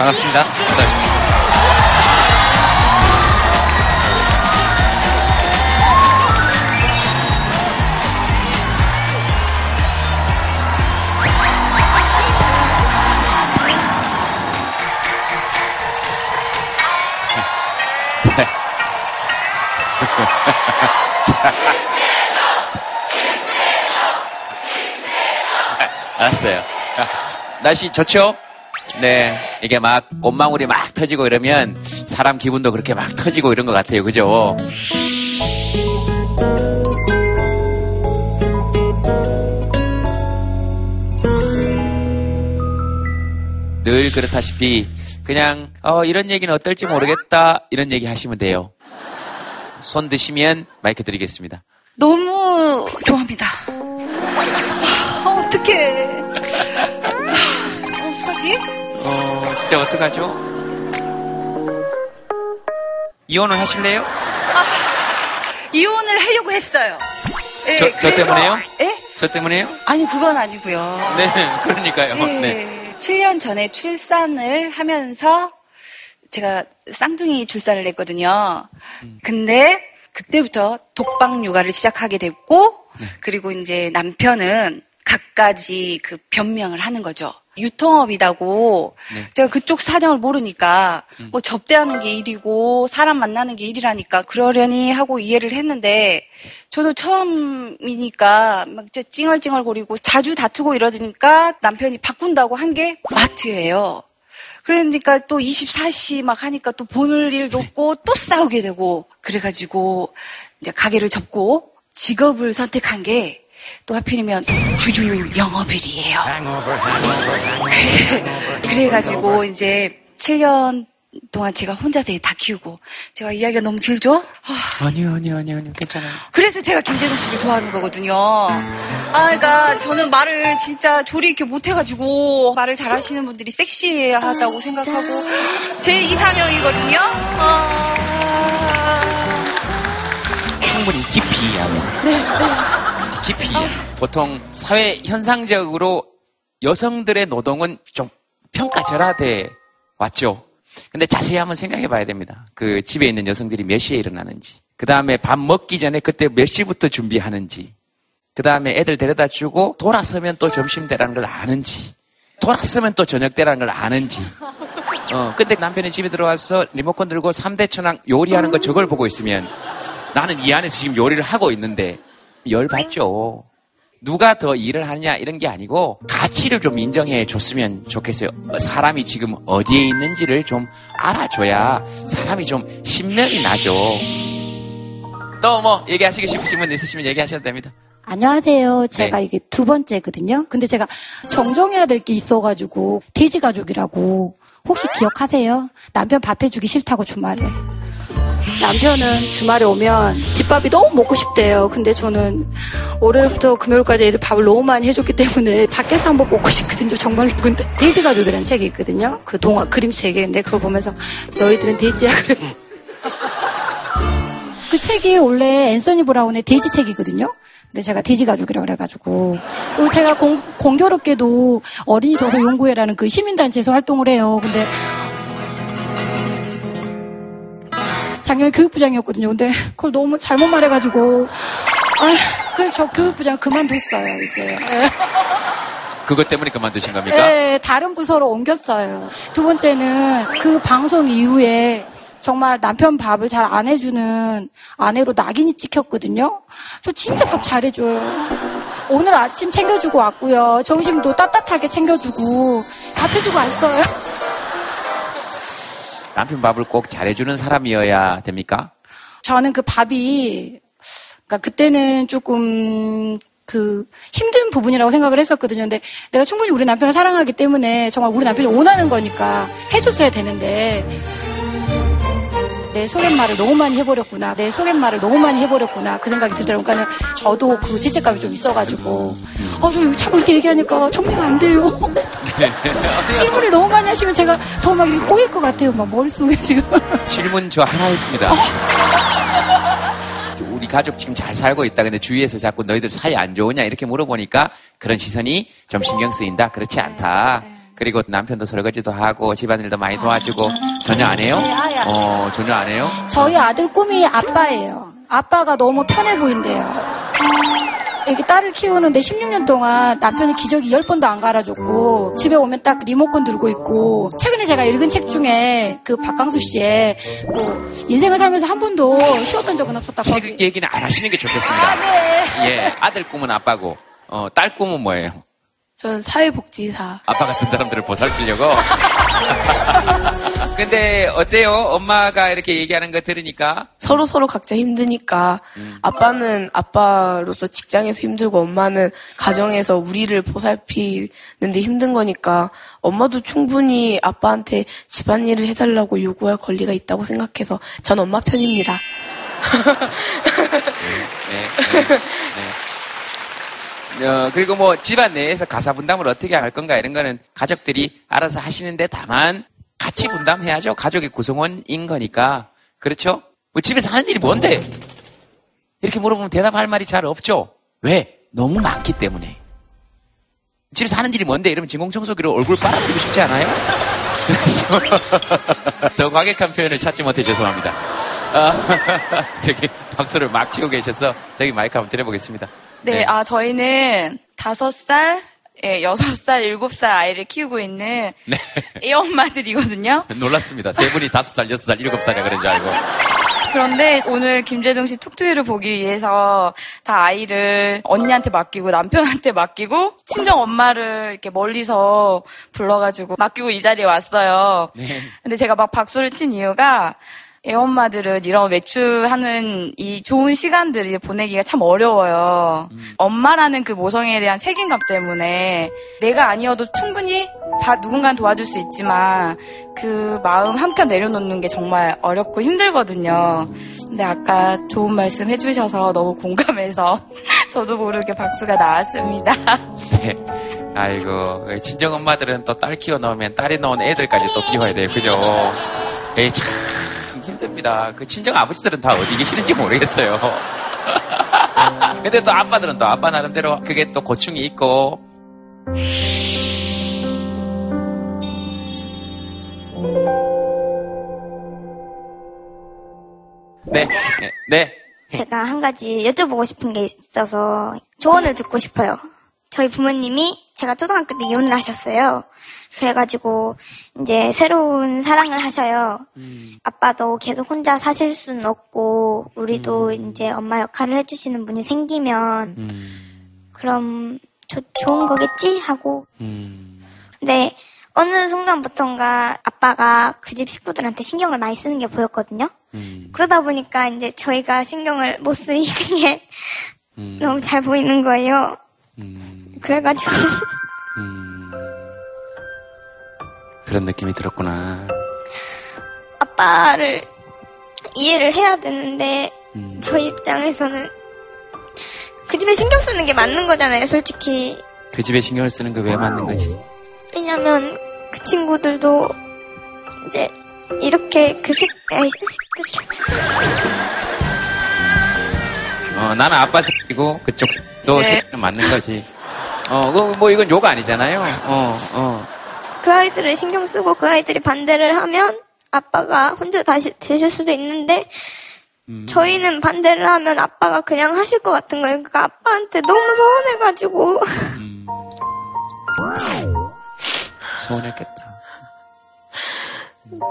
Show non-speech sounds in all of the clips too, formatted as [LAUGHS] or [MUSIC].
반갑습니다. [LAUGHS] 알았어요. 날씨 좋죠? 네. 이게 막 꽃망울이 막 터지고 이러면 사람 기분도 그렇게 막 터지고 이런 것 같아요. 그죠? 늘 그렇다시피 그냥 어, 이런 얘기는 어떨지 모르겠다 이런 얘기 하시면 돼요. 손 드시면 마이크 드리겠습니다. 너무 좋아합니다. 진짜 어떡하죠? 이혼을 하실래요? 이혼을 하려고 했어요. 예, 저- 저 때문에요? 예? 저 때문에요? 아니, 그건 아니고요. 네, [LAUGHS] 그러니까요. 예, 네. 7년 전에 출산을 하면서 제가 쌍둥이 출산을 했거든요. 근데 그때부터 독방 육아를 시작하게 됐고, 그리고 이제 남편은 갖가지 그 변명을 하는 거죠. 유통업이다고 네. 제가 그쪽 사정을 모르니까 뭐 접대하는 게 일이고 사람 만나는 게 일이라니까 그러려니 하고 이해를 했는데 저도 처음이니까 막 찡얼찡얼거리고 자주 다투고 이러니까 남편이 바꾼다고 한 게 마트예요. 그러니까 또 24시 막 하니까 또 보는 일도 없고 또 싸우게 되고 그래가지고 이제 가게를 접고 직업을 선택한 게 또 하필이면 주주 영업일이에요. 그래, 그래가지고 이제 7년 동안 제가 혼자서 다 키우고 제가 이야기가 너무 길죠? 아, 아니요, 아니요, 아니요, 아니요. 괜찮아요. 그래서 제가 김재동 씨를 좋아하는 거거든요. 아, 그러니까 저는 말을 진짜 조리 이렇게 못 해가지고 말을 잘하시는 분들이 섹시하다고 생각하고 제 이상형이거든요. 아... 충분히 깊이 이해합니다. 깊이 이해. 보통 사회 현상적으로 여성들의 노동은 좀 평가절하돼 왔죠. 근데 자세히 한번 생각해 봐야 됩니다. 그 집에 있는 여성들이 몇 시에 일어나는지. 그 다음에 밥 먹기 전에 그때 몇 시부터 준비하는지. 그 다음에 애들 데려다 주고 돌아서면 또 점심 때라는 걸 아는지. 돌아서면 또 저녁 때라는 걸 아는지. 어, 근데 남편이 집에 들어와서 리모컨 들고 3대 천왕 요리하는 거 저걸 보고 있으면 나는 이 안에서 지금 요리를 하고 있는데 열받죠. 누가 더 일을 하느냐 이런 게 아니고 가치를 좀 인정해 줬으면 좋겠어요. 어, 사람이 지금 어디에 있는지를 좀 알아줘야 사람이 좀 신명이 나죠. 또 뭐 얘기하시고 싶으신 분 있으시면 얘기하셔도 됩니다. 안녕하세요. 제가 네. 이게 두 번째거든요. 근데 제가 정정해야 될 게 있어가지고 돼지 가족이라고 혹시 기억하세요? 남편 밥 해주기 싫다고 주말에. 남편은 주말에 오면 집밥이 너무 먹고 싶대요. 근데 저는 월요일부터 금요일까지 애들 밥을 너무 많이 해줬기 때문에 밖에서 한번 먹고 싶거든요. 정말로. 근데 돼지 가족이라는 책이 있거든요. 그 동화 그림책에. 근데 그걸 보면서 너희들은 돼지야. 그랬어. [LAUGHS] 그 책이 원래 앤서니 브라운의 돼지 책이거든요. 근데 제가 돼지 가족이라고 그래가지고 그리고 제가 공, 공교롭게도 어린이 도서 연구회라는 그 시민단체에서 활동을 해요. 근데 작년에 교육부장이었거든요. 근데 그걸 너무 잘못 말해가지고 아 그래서 저 교육부장 그만뒀어요 이제. [LAUGHS] 그것 때문에 그만두신 겁니까? 네, 다른 부서로 옮겼어요. 두 번째는 그 방송 이후에 정말 남편 밥을 잘 안 해주는 아내로 낙인이 찍혔거든요. 저 진짜 밥 잘해줘요. 오늘 아침 챙겨주고 왔고요. 점심도 따뜻하게 챙겨주고 밥 해주고 왔어요. [LAUGHS] 남편 밥을 꼭 잘해주는 사람이어야 됩니까? 저는 그 밥이, 그러니까 그때는 조금 그 힘든 부분이라고 생각을 했었거든요. 근데 내가 충분히 우리 남편을 사랑하기 때문에 정말 우리 남편이 원하는 거니까 해줬어야 되는데 내 속갯말을 너무 많이 해버렸구나. 내 속갯말을 너무 많이 해버렸구나. 그 생각이 들더라고요. 그러니까 저도 그 죄책감이 좀 있어가지고 아, 저 자꾸 이렇게 얘기하니까 정리가 안 돼요. [LAUGHS] 질문을 너무 많이 하시면 제가 더 막 꼬일 것 같아요. 막 머릿속에 지금. 질문 저 하나 있습니다. 우리 가족 지금 잘 살고 있다. 근데 주위에서 자꾸 너희들 사이 안 좋으냐 이렇게 물어보니까 그런 시선이 좀 신경 쓰인다. 그렇지 않다. 그리고 남편도 설거지도 하고 집안일도 많이 도와주고 전혀 안 해요? 네, 아예 안 어, 전혀 안 해요? 저희 아들 꿈이 아빠예요. 아빠가 너무 편해 보인대요. 이렇게 딸을 키우는데 16년 동안 남편이 기저귀 10번도 안 갈아줬고 집에 오면 딱 리모컨 들고 있고 최근에 제가 읽은 책 중에 그 박강수 씨의 그 인생을 살면서 한 번도 쉬었던 적은 없었다. 책 거기. 얘기는 안 하시는 게 좋겠습니다. 아, 네. 예, 아들 꿈은 아빠고, 어, 딸 꿈은 뭐예요? 저는 사회복지사. 아빠 같은 사람들을 보살피려고. [LAUGHS] 근데 어때요? 엄마가 이렇게 얘기하는 거 들으니까 서로 서로 각자 힘드니까 아빠는 아빠로서 직장에서 힘들고 엄마는 가정에서 우리를 보살피는데 힘든 거니까 엄마도 충분히 아빠한테 집안일을 해달라고 요구할 권리가 있다고 생각해서 전 엄마 편입니다. 네, 네, 네. 어, 그리고 뭐 집안 내에서 가사 분담을 어떻게 할 건가 이런 거는 가족들이 알아서 하시는데 다만 같이 분담해야죠. 가족의 구성원인 거니까. 그렇죠? 뭐 집에서 하는 일이 뭔데? 이렇게 물어보면 대답할 말이 잘 없죠. 왜? 너무 많기 때문에. 집에서 하는 일이 뭔데? 이러면 진공청소기로 얼굴 빨아들이고 싶지 않아요? [LAUGHS] 더 과격한 표현을 찾지 못해 죄송합니다. 아, [LAUGHS] 저기 박수를 막 치고 계셔서 저기 마이크 한번 드려보겠습니다. 네, 아, 저희는 다섯 살, 예, 여섯 살, 일곱 살 아이를 키우고 있는 네. [LAUGHS] 애엄마들이거든요. 놀랐습니다. 세 분이 다섯 살, 여섯 살, 일곱 살이라 그런 줄 알고. 그런데 오늘 김재동 씨 툭투이를 보기 위해서 다 아이를 언니한테 맡기고 남편한테 맡기고 친정 엄마를 이렇게 멀리서 불러가지고 맡기고 이 자리에 왔어요. 네. 근데 제가 막 박수를 친 이유가 애엄마들은 이런 외출하는 이 좋은 시간들을 보내기가 참 어려워요. 엄마라는 그 모성에 대한 책임감 때문에 내가 아니어도 충분히 다 누군가는 도와줄 수 있지만 그 마음 한켠 내려놓는 게 정말 어렵고 힘들거든요. 근데 아까 좋은 말씀 해주셔서 너무 공감해서 [LAUGHS] 저도 모르게 박수가 나왔습니다. [LAUGHS] 네. 아이고, 친정 엄마들은 또 딸 키워 놓으면 딸이 낳은 애들까지 또 키워야 돼요. 그죠? 에이, 참 힘듭니다. 그 친정 아버지들은 다 어디 계시는지 모르겠어요. [LAUGHS] 근데 또 아빠들은 또 아빠 나름대로 그게 또 고충이 있고. 네, 네, 네. 제가 한 가지 여쭤보고 싶은 게 있어서 조언을 듣고 싶어요. 저희 부모님이 제가 초등학교 때 이혼을 하셨어요. 그래가지고 이제 새로운 사랑을 하셔요. 아빠도 계속 혼자 사실 수는 없고 우리도 이제 엄마 역할을 해주시는 분이 생기면 그럼 조- 좋은 거겠지? 하고. 근데 어느 순간부턴가 아빠가 그 집 식구들한테 신경을 많이 쓰는 게 보였거든요. 그러다 보니까 이제 저희가 신경을 못 쓰이는 게 너무 잘 보이는 거예요. 그래가지고 그런 느낌이 들었구나. 아빠를 이해를 해야 되는데 저희 입장에서는 그 집에 신경 쓰는 게 맞는 거잖아요, 솔직히. 그 집에 신경을 쓰는 게 왜 맞는 거지? 왜냐면 그 친구들도 이제 이렇게 그 색, 아이, 어, 나는 아빠 색이고 그쪽도 네. 색은 맞는 거지. 어, 그, 뭐 이건 욕 아니잖아요. 어, 어. 그 아이들을 신경 쓰고 그 아이들이 반대를 하면 아빠가 혼자 다시 되실 수도 있는데 저희는 반대를 하면 아빠가 그냥 하실 것 같은 거예요. 그러니까 아빠한테 너무 서운해가지고 서운했겠다.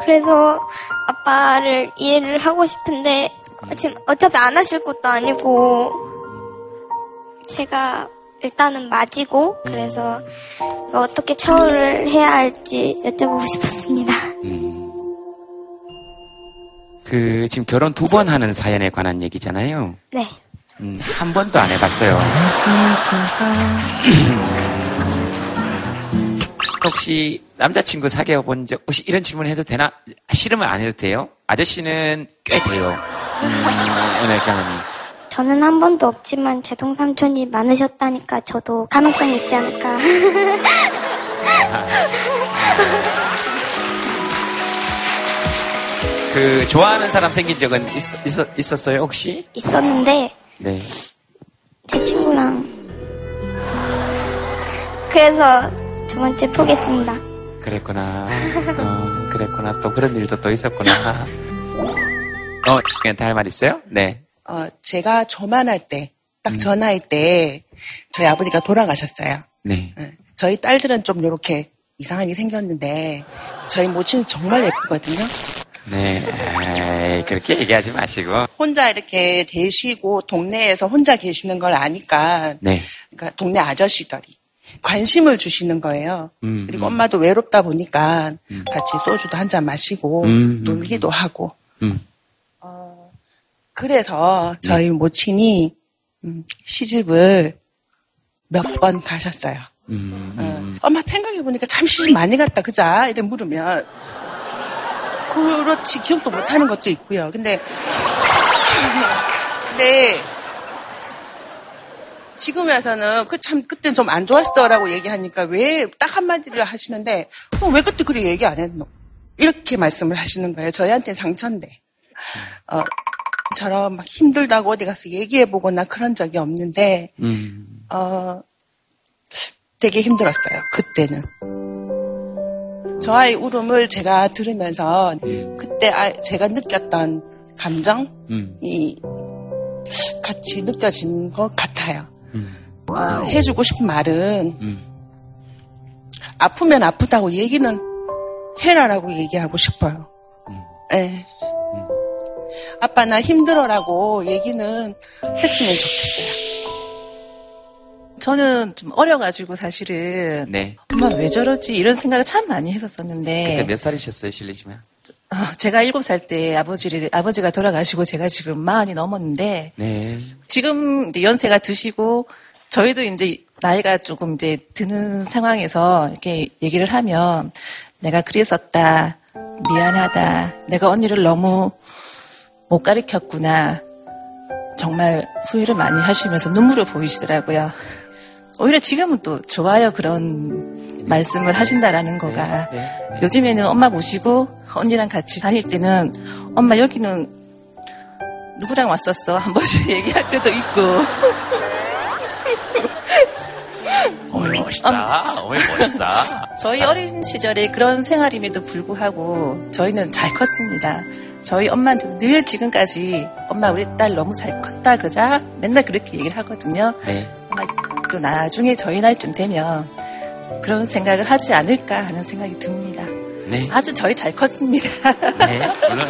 그래서 아빠를 이해를 하고 싶은데 지금 어차피 안 하실 것도 아니고 제가 일단은 맞이고 그래서 어떻게 처우를 해야 할지 여쭤보고 싶었습니다. 음. 그 지금 결혼 두 번 하는 사연에 관한 얘기잖아요. 네. 음, 한 번도 안 해봤어요. [CLEARS THROAT] 혹시 남자친구 사귀어 본 적, 혹시 이런 질문 해도 되나? 싫으면 안 해도 돼요? 아저씨는 꽤 돼요. 음, 은혜 경험이. 저는 한 번도 없지만 제 동 삼촌이 많으셨다니까 저도 가능성이 있지 않을까. [LAUGHS] 그, 좋아하는 사람 생긴 적은 있, 있, 있었 어요, 혹시? 있었는데 네. 제 친구랑 그래서 저번 주에 포기했습니다. 그랬구나. 어, 그랬구나. 또 그런 일도 또 있었구나. 어, 그냥 할말 있어요? 네. 어, 제가 조만할 때, 딱 전화할 때, 저희 아버지가 돌아가셨어요. 네. 예. 저희 딸들은 좀 이렇게 이상하게 생겼는데, 저희 모친은 정말 예쁘거든요. 네. 에이, 그렇게 얘기하지 마시고. 혼자 이렇게 계시고, 동네에서 혼자 계시는 걸 아니까, 네. 그러니까 동네 아저씨들이 관심을 주시는 거예요. 음, 그리고 음. 엄마도 외롭다 보니까 같이 소주도 한 잔 마시고, 음, 음, 놀기도 하고, 음. 그래서 저희 모친이 음, 시집을 몇 번 가셨어요. 음, 어, 엄마 생각해보니까 참 시집 많이 갔다, 그자? 이래 물으면. 그렇지, 기억도 못하는 것도 있고요. 근데, [LAUGHS] 근데, 지금 와서는 그 참, 그땐 좀 안 좋았어 라고 얘기하니까 왜 딱 한마디를 하시는데, 그럼 왜 그때 그렇게 얘기 안 했노? 이렇게 말씀을 하시는 거예요. 저희한테 상처인데. 어, 처럼 막 힘들다고 어디 가서 얘기해보거나 그런 적이 없는데, 음. 어, 되게 힘들었어요. 그때는. 저 아이 울음을 제가 들으면서 그때 아- 제가 느꼈던 감정이 음. 같이 느껴진 것 같아요. 음. 어, 해주고 싶은 말은 음. 아프면 아프다고 얘기는 해라라고 얘기하고 싶어요. 예. 아빠 나 힘들어라고 얘기는 했으면 좋겠어요. 저는 좀 어려가지고 사실은 네. 엄마 왜 저러지 이런 생각을 참 많이 그때 했었었는데 몇 살이셨어요, 실례지만? 어, 제가 일곱 살 때 아버지를 아버지가 돌아가시고 제가 지금 마흔이 넘었는데 네. 지금 이제 연세가 드시고 저희도 이제 나이가 조금 이제 드는 상황에서 이렇게 얘기를 하면 내가 그랬었다 미안하다 내가 언니를 너무 못 가르쳤구나 정말 후회를 많이 하시면서 눈물을 보이시더라고요. 오히려 지금은 또 좋아요 그런 말씀을 하신다라는 거가 네. 요즘에는 엄마 모시고 언니랑 같이 다닐 때는 엄마 여기는 누구랑 왔었어 한 번씩 [LAUGHS] 얘기할 때도 있고 [LAUGHS] 어이, 멋있다. 어이, 멋있다. 저희 어린 시절에 그런 생활임에도 불구하고 저희는 잘 컸습니다. 저희 엄마한테도 늘 지금까지 엄마 우리 딸 너무 잘 컸다 그자 맨날 그렇게 얘기를 하거든요. 네. 또 나중에 저희 나이쯤 되면 그런 생각을 하지 않을까 하는 생각이 듭니다. 네. 아주 저희 잘 컸습니다. 네. 물론.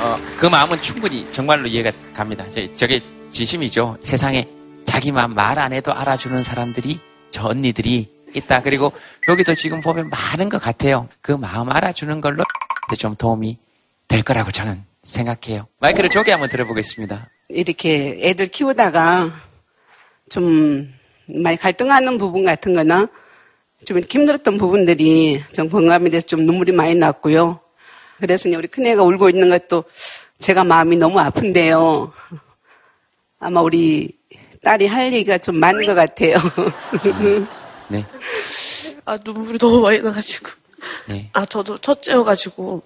어, 그 마음은 충분히 정말로 이해가 갑니다. 저- 저게 진심이죠. 세상에 자기 만 말 안 해도 알아주는 사람들이 저 언니들이 있다. 그리고 여기도 지금 보면 많은 것 같아요. 그 마음 알아주는 걸로 좀 도움이 될 거라고 저는 생각해요. 마이크를 저기 한번 들어보겠습니다. 이렇게 애들 키우다가 좀 많이 갈등하는 부분 같은 거나 좀 힘들었던 부분들이 좀 건강에 대해서 좀 눈물이 많이 났고요. 그래서 우리 큰애가 울고 있는 것도 제가 마음이 너무 아픈데요. 아마 우리 딸이 할 얘기가 좀 많은 것 같아요. [LAUGHS] 네. 아, 눈물이 너무 많이 나가지고. 네. 아, 저도 첫째여가지고.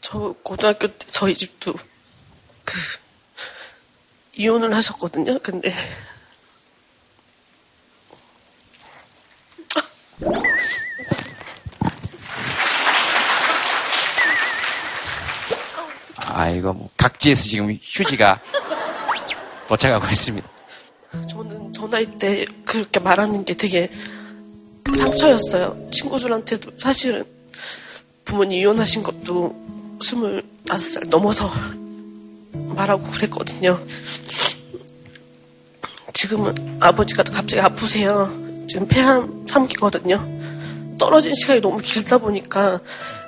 저 고등학교 때 저희 집도 그 이혼을 하셨거든요. 근데 아, 이거 뭐 각지에서 지금 휴지가 [LAUGHS] 도착하고 있습니다. 저는 저 나이 때 그렇게 말하는 게 되게 상처였어요. 친구들한테도 사실은 부모님 이혼하신 것도 25살 넘어서 말하고 그랬거든요. 지금은 아버지가 갑자기 아프세요. 지금 폐암 3기거든요. 떨어진 시간이 너무 길다 보니까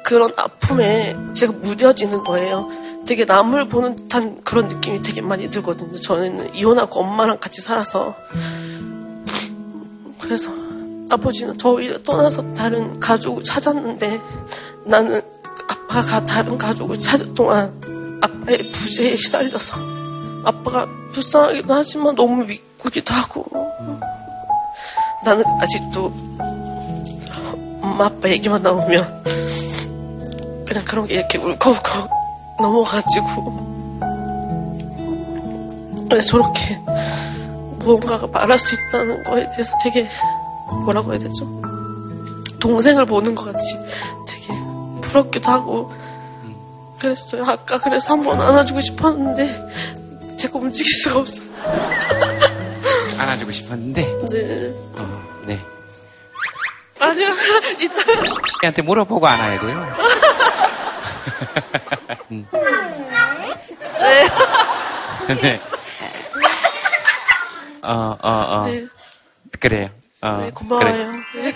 그런 아픔에 제가 무뎌지는 거예요. 되게 남을 보는 듯한 그런 느낌이 되게 많이 들거든요. 저는 이혼하고 엄마랑 같이 살아서. 그래서 아버지는 저희를 떠나서 다른 가족을 찾았는데 나는 아빠가 다른 가족을 찾을 동안 아빠의 부재에 시달려서 아빠가 불쌍하기도 하지만 너무 믿고기도 하고 나는 아직도 엄마 아빠 얘기만 나오면 그냥 그런 게 이렇게 울컥울컥 넘어가지고 근데 저렇게 무언가가 말할 수 있다는 거에 대해서 되게 뭐라고 해야 되죠? 동생을 보는 것 같이 되게 부럽기도 하고 그랬어요. 아까 그래서 한번 안아주고 싶었는데 제가 움직일 수가 없어요. [LAUGHS] 안아주고 싶었는데, 네. 어, 네. 아니야, 이따 한테 물어보고 안아야 돼요. [LAUGHS] 음. 네. 네. 어, 어, 어. 네. 그래요. 어, 네, 고마워요. 그래.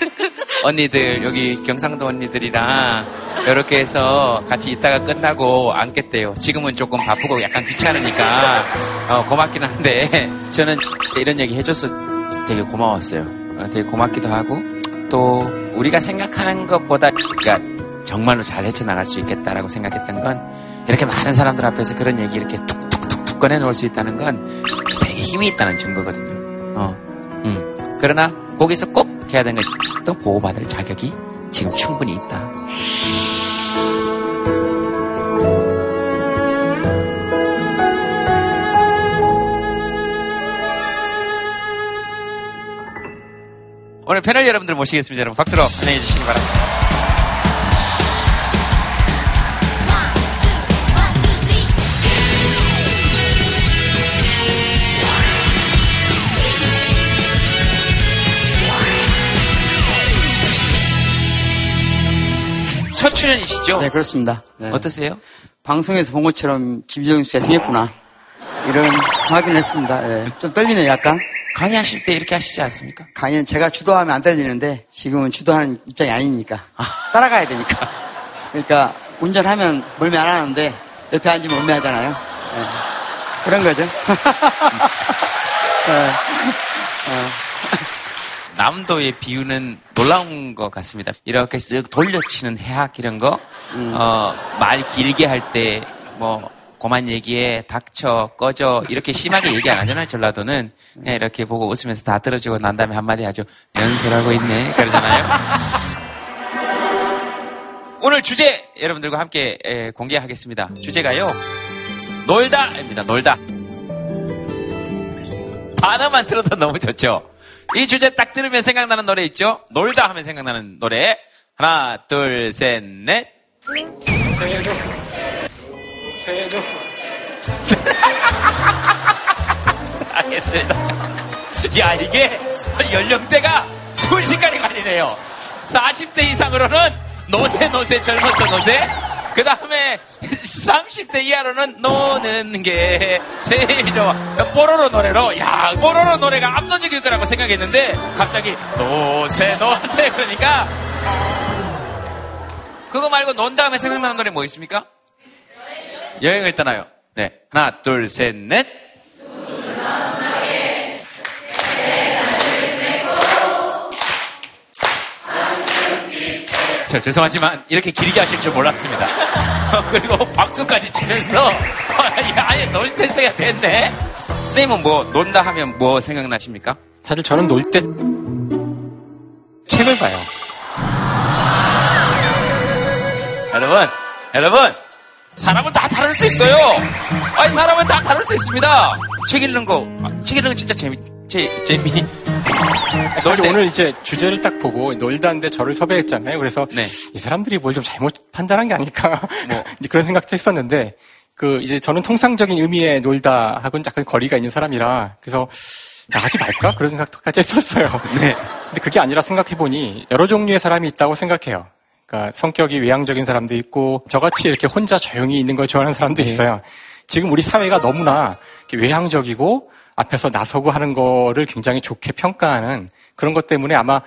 언니들, 여기 경상도 언니들이랑 이렇게 해서 같이 있다가 끝나고 앉겠대요. 지금은 조금 바쁘고 약간 귀찮으니까, 어, 고맙긴 한데, 저는 이런 얘기 해줘서 되게 고마웠어요. 어, 되게 고맙기도 하고, 또, 우리가 생각하는 것보다, 그러니까 정말로 잘 헤쳐나갈 수 있겠다라고 생각했던 건, 이렇게 많은 사람들 앞에서 그런 얘기 이렇게 툭툭툭툭 꺼내놓을 수 있다는 건 되게 힘이 있다는 증거거든요. 어, 음. 그러나, 거기서 꼭 해야 되는 건또 보호받을 자격이 지금 충분히 있다. 오늘 패널 여러분들 모시겠습니다. 여러분 박수로 환영해 주시기 바랍니다. 출연이시죠? 네, 그렇습니다. 네. 어떠세요? 방송에서 본 것처럼 김지영 씨가 생겼구나. 이런 확인을 했습니다. 네. 좀 떨리네요, 약간. 강의하실 때 이렇게 하시지 않습니까? 강의는 제가 주도하면 안 떨리는데 지금은 주도하는 입장이 아니니까. 따라가야 되니까. 그러니까 운전하면 멀미 안 하는데 옆에 앉으면 멀미하잖아요. 네. 그런 거죠. [LAUGHS] 네. 어. 남도의 비유는 놀라운 것 같습니다. 이렇게 쓱 돌려치는 해악 이런 거, 어, 말 길게 할 때, 뭐, 그만 얘기해, 닥쳐, 꺼져, 이렇게 심하게 얘기 안 하잖아요, 전라도는. 그냥 이렇게 보고 웃으면서 다 들어주고 난 다음에 한마디 하죠. 연설하고 있네. 그러잖아요. 오늘 주제 여러분들과 함께 에, 공개하겠습니다. 주제가요, 놀다입니다, 놀다. 단어만 들어도 너무 좋죠? 이 주제 딱 들으면 생각나는 노래 있죠? 놀다 하면 생각나는 노래. 하나, 둘, 셋, 넷. 새해도 새해도 알겠습니다. 야, 이게 연령대가 순식간에 갈리네요. 40대 이상으로는 노세, 노세, 젊었어, 노세. 그 다음에 30대 이하로는 노는 게 제일 좋아. 뽀로로 노래로, 야, 뽀로로 노래가 압도적일 거라고 생각했는데, 갑자기 노세, 노세, 그러니까. 그거 말고 논 다음에 생각나는 노래 뭐 있습니까? 여행을 떠나요. 네. 하나, 둘, 셋, 넷. 저 죄송하지만 이렇게 길게 하실 줄 몰랐습니다. [LAUGHS] 그리고 박수까지 치면서 [LAUGHS] 아예 놀 텐트가 됐네. 선생님은 뭐 논다 하면 뭐 생각나십니까? 사실 저는 놀 때 책을 봐요. 여러분, 여러분, 사람은 다 다를 수 있어요. 아니 사람은 다 다를 수 있습니다. 책 읽는 거, 아, 책 읽는 거 진짜 재미, 재, 재미. 사실 오늘 이제 주제를 딱 보고 놀다는데 저를 섭외했잖아요. 그래서 네. 이 사람들이 뭘 좀 잘못 판단한 게 아닐까 [LAUGHS] 뭐. 그런 생각도 했었는데 그 이제 저는 통상적인 의미의 놀다 하고는 약간 거리가 있는 사람이라 그래서 나가지 말까 그런 생각까지 했었어요. [LAUGHS] 네. 근데 그게 아니라 생각해 보니 여러 종류의 사람이 있다고 생각해요. 그러니까 성격이 외향적인 사람도 있고 저같이 이렇게 혼자 조용히 있는 걸 좋아하는 사람도 네. 있어요. 지금 우리 사회가 너무나 외향적이고 앞에서 나서고 하는 거를 굉장히 좋게 평가하는 그런 것 때문에 아마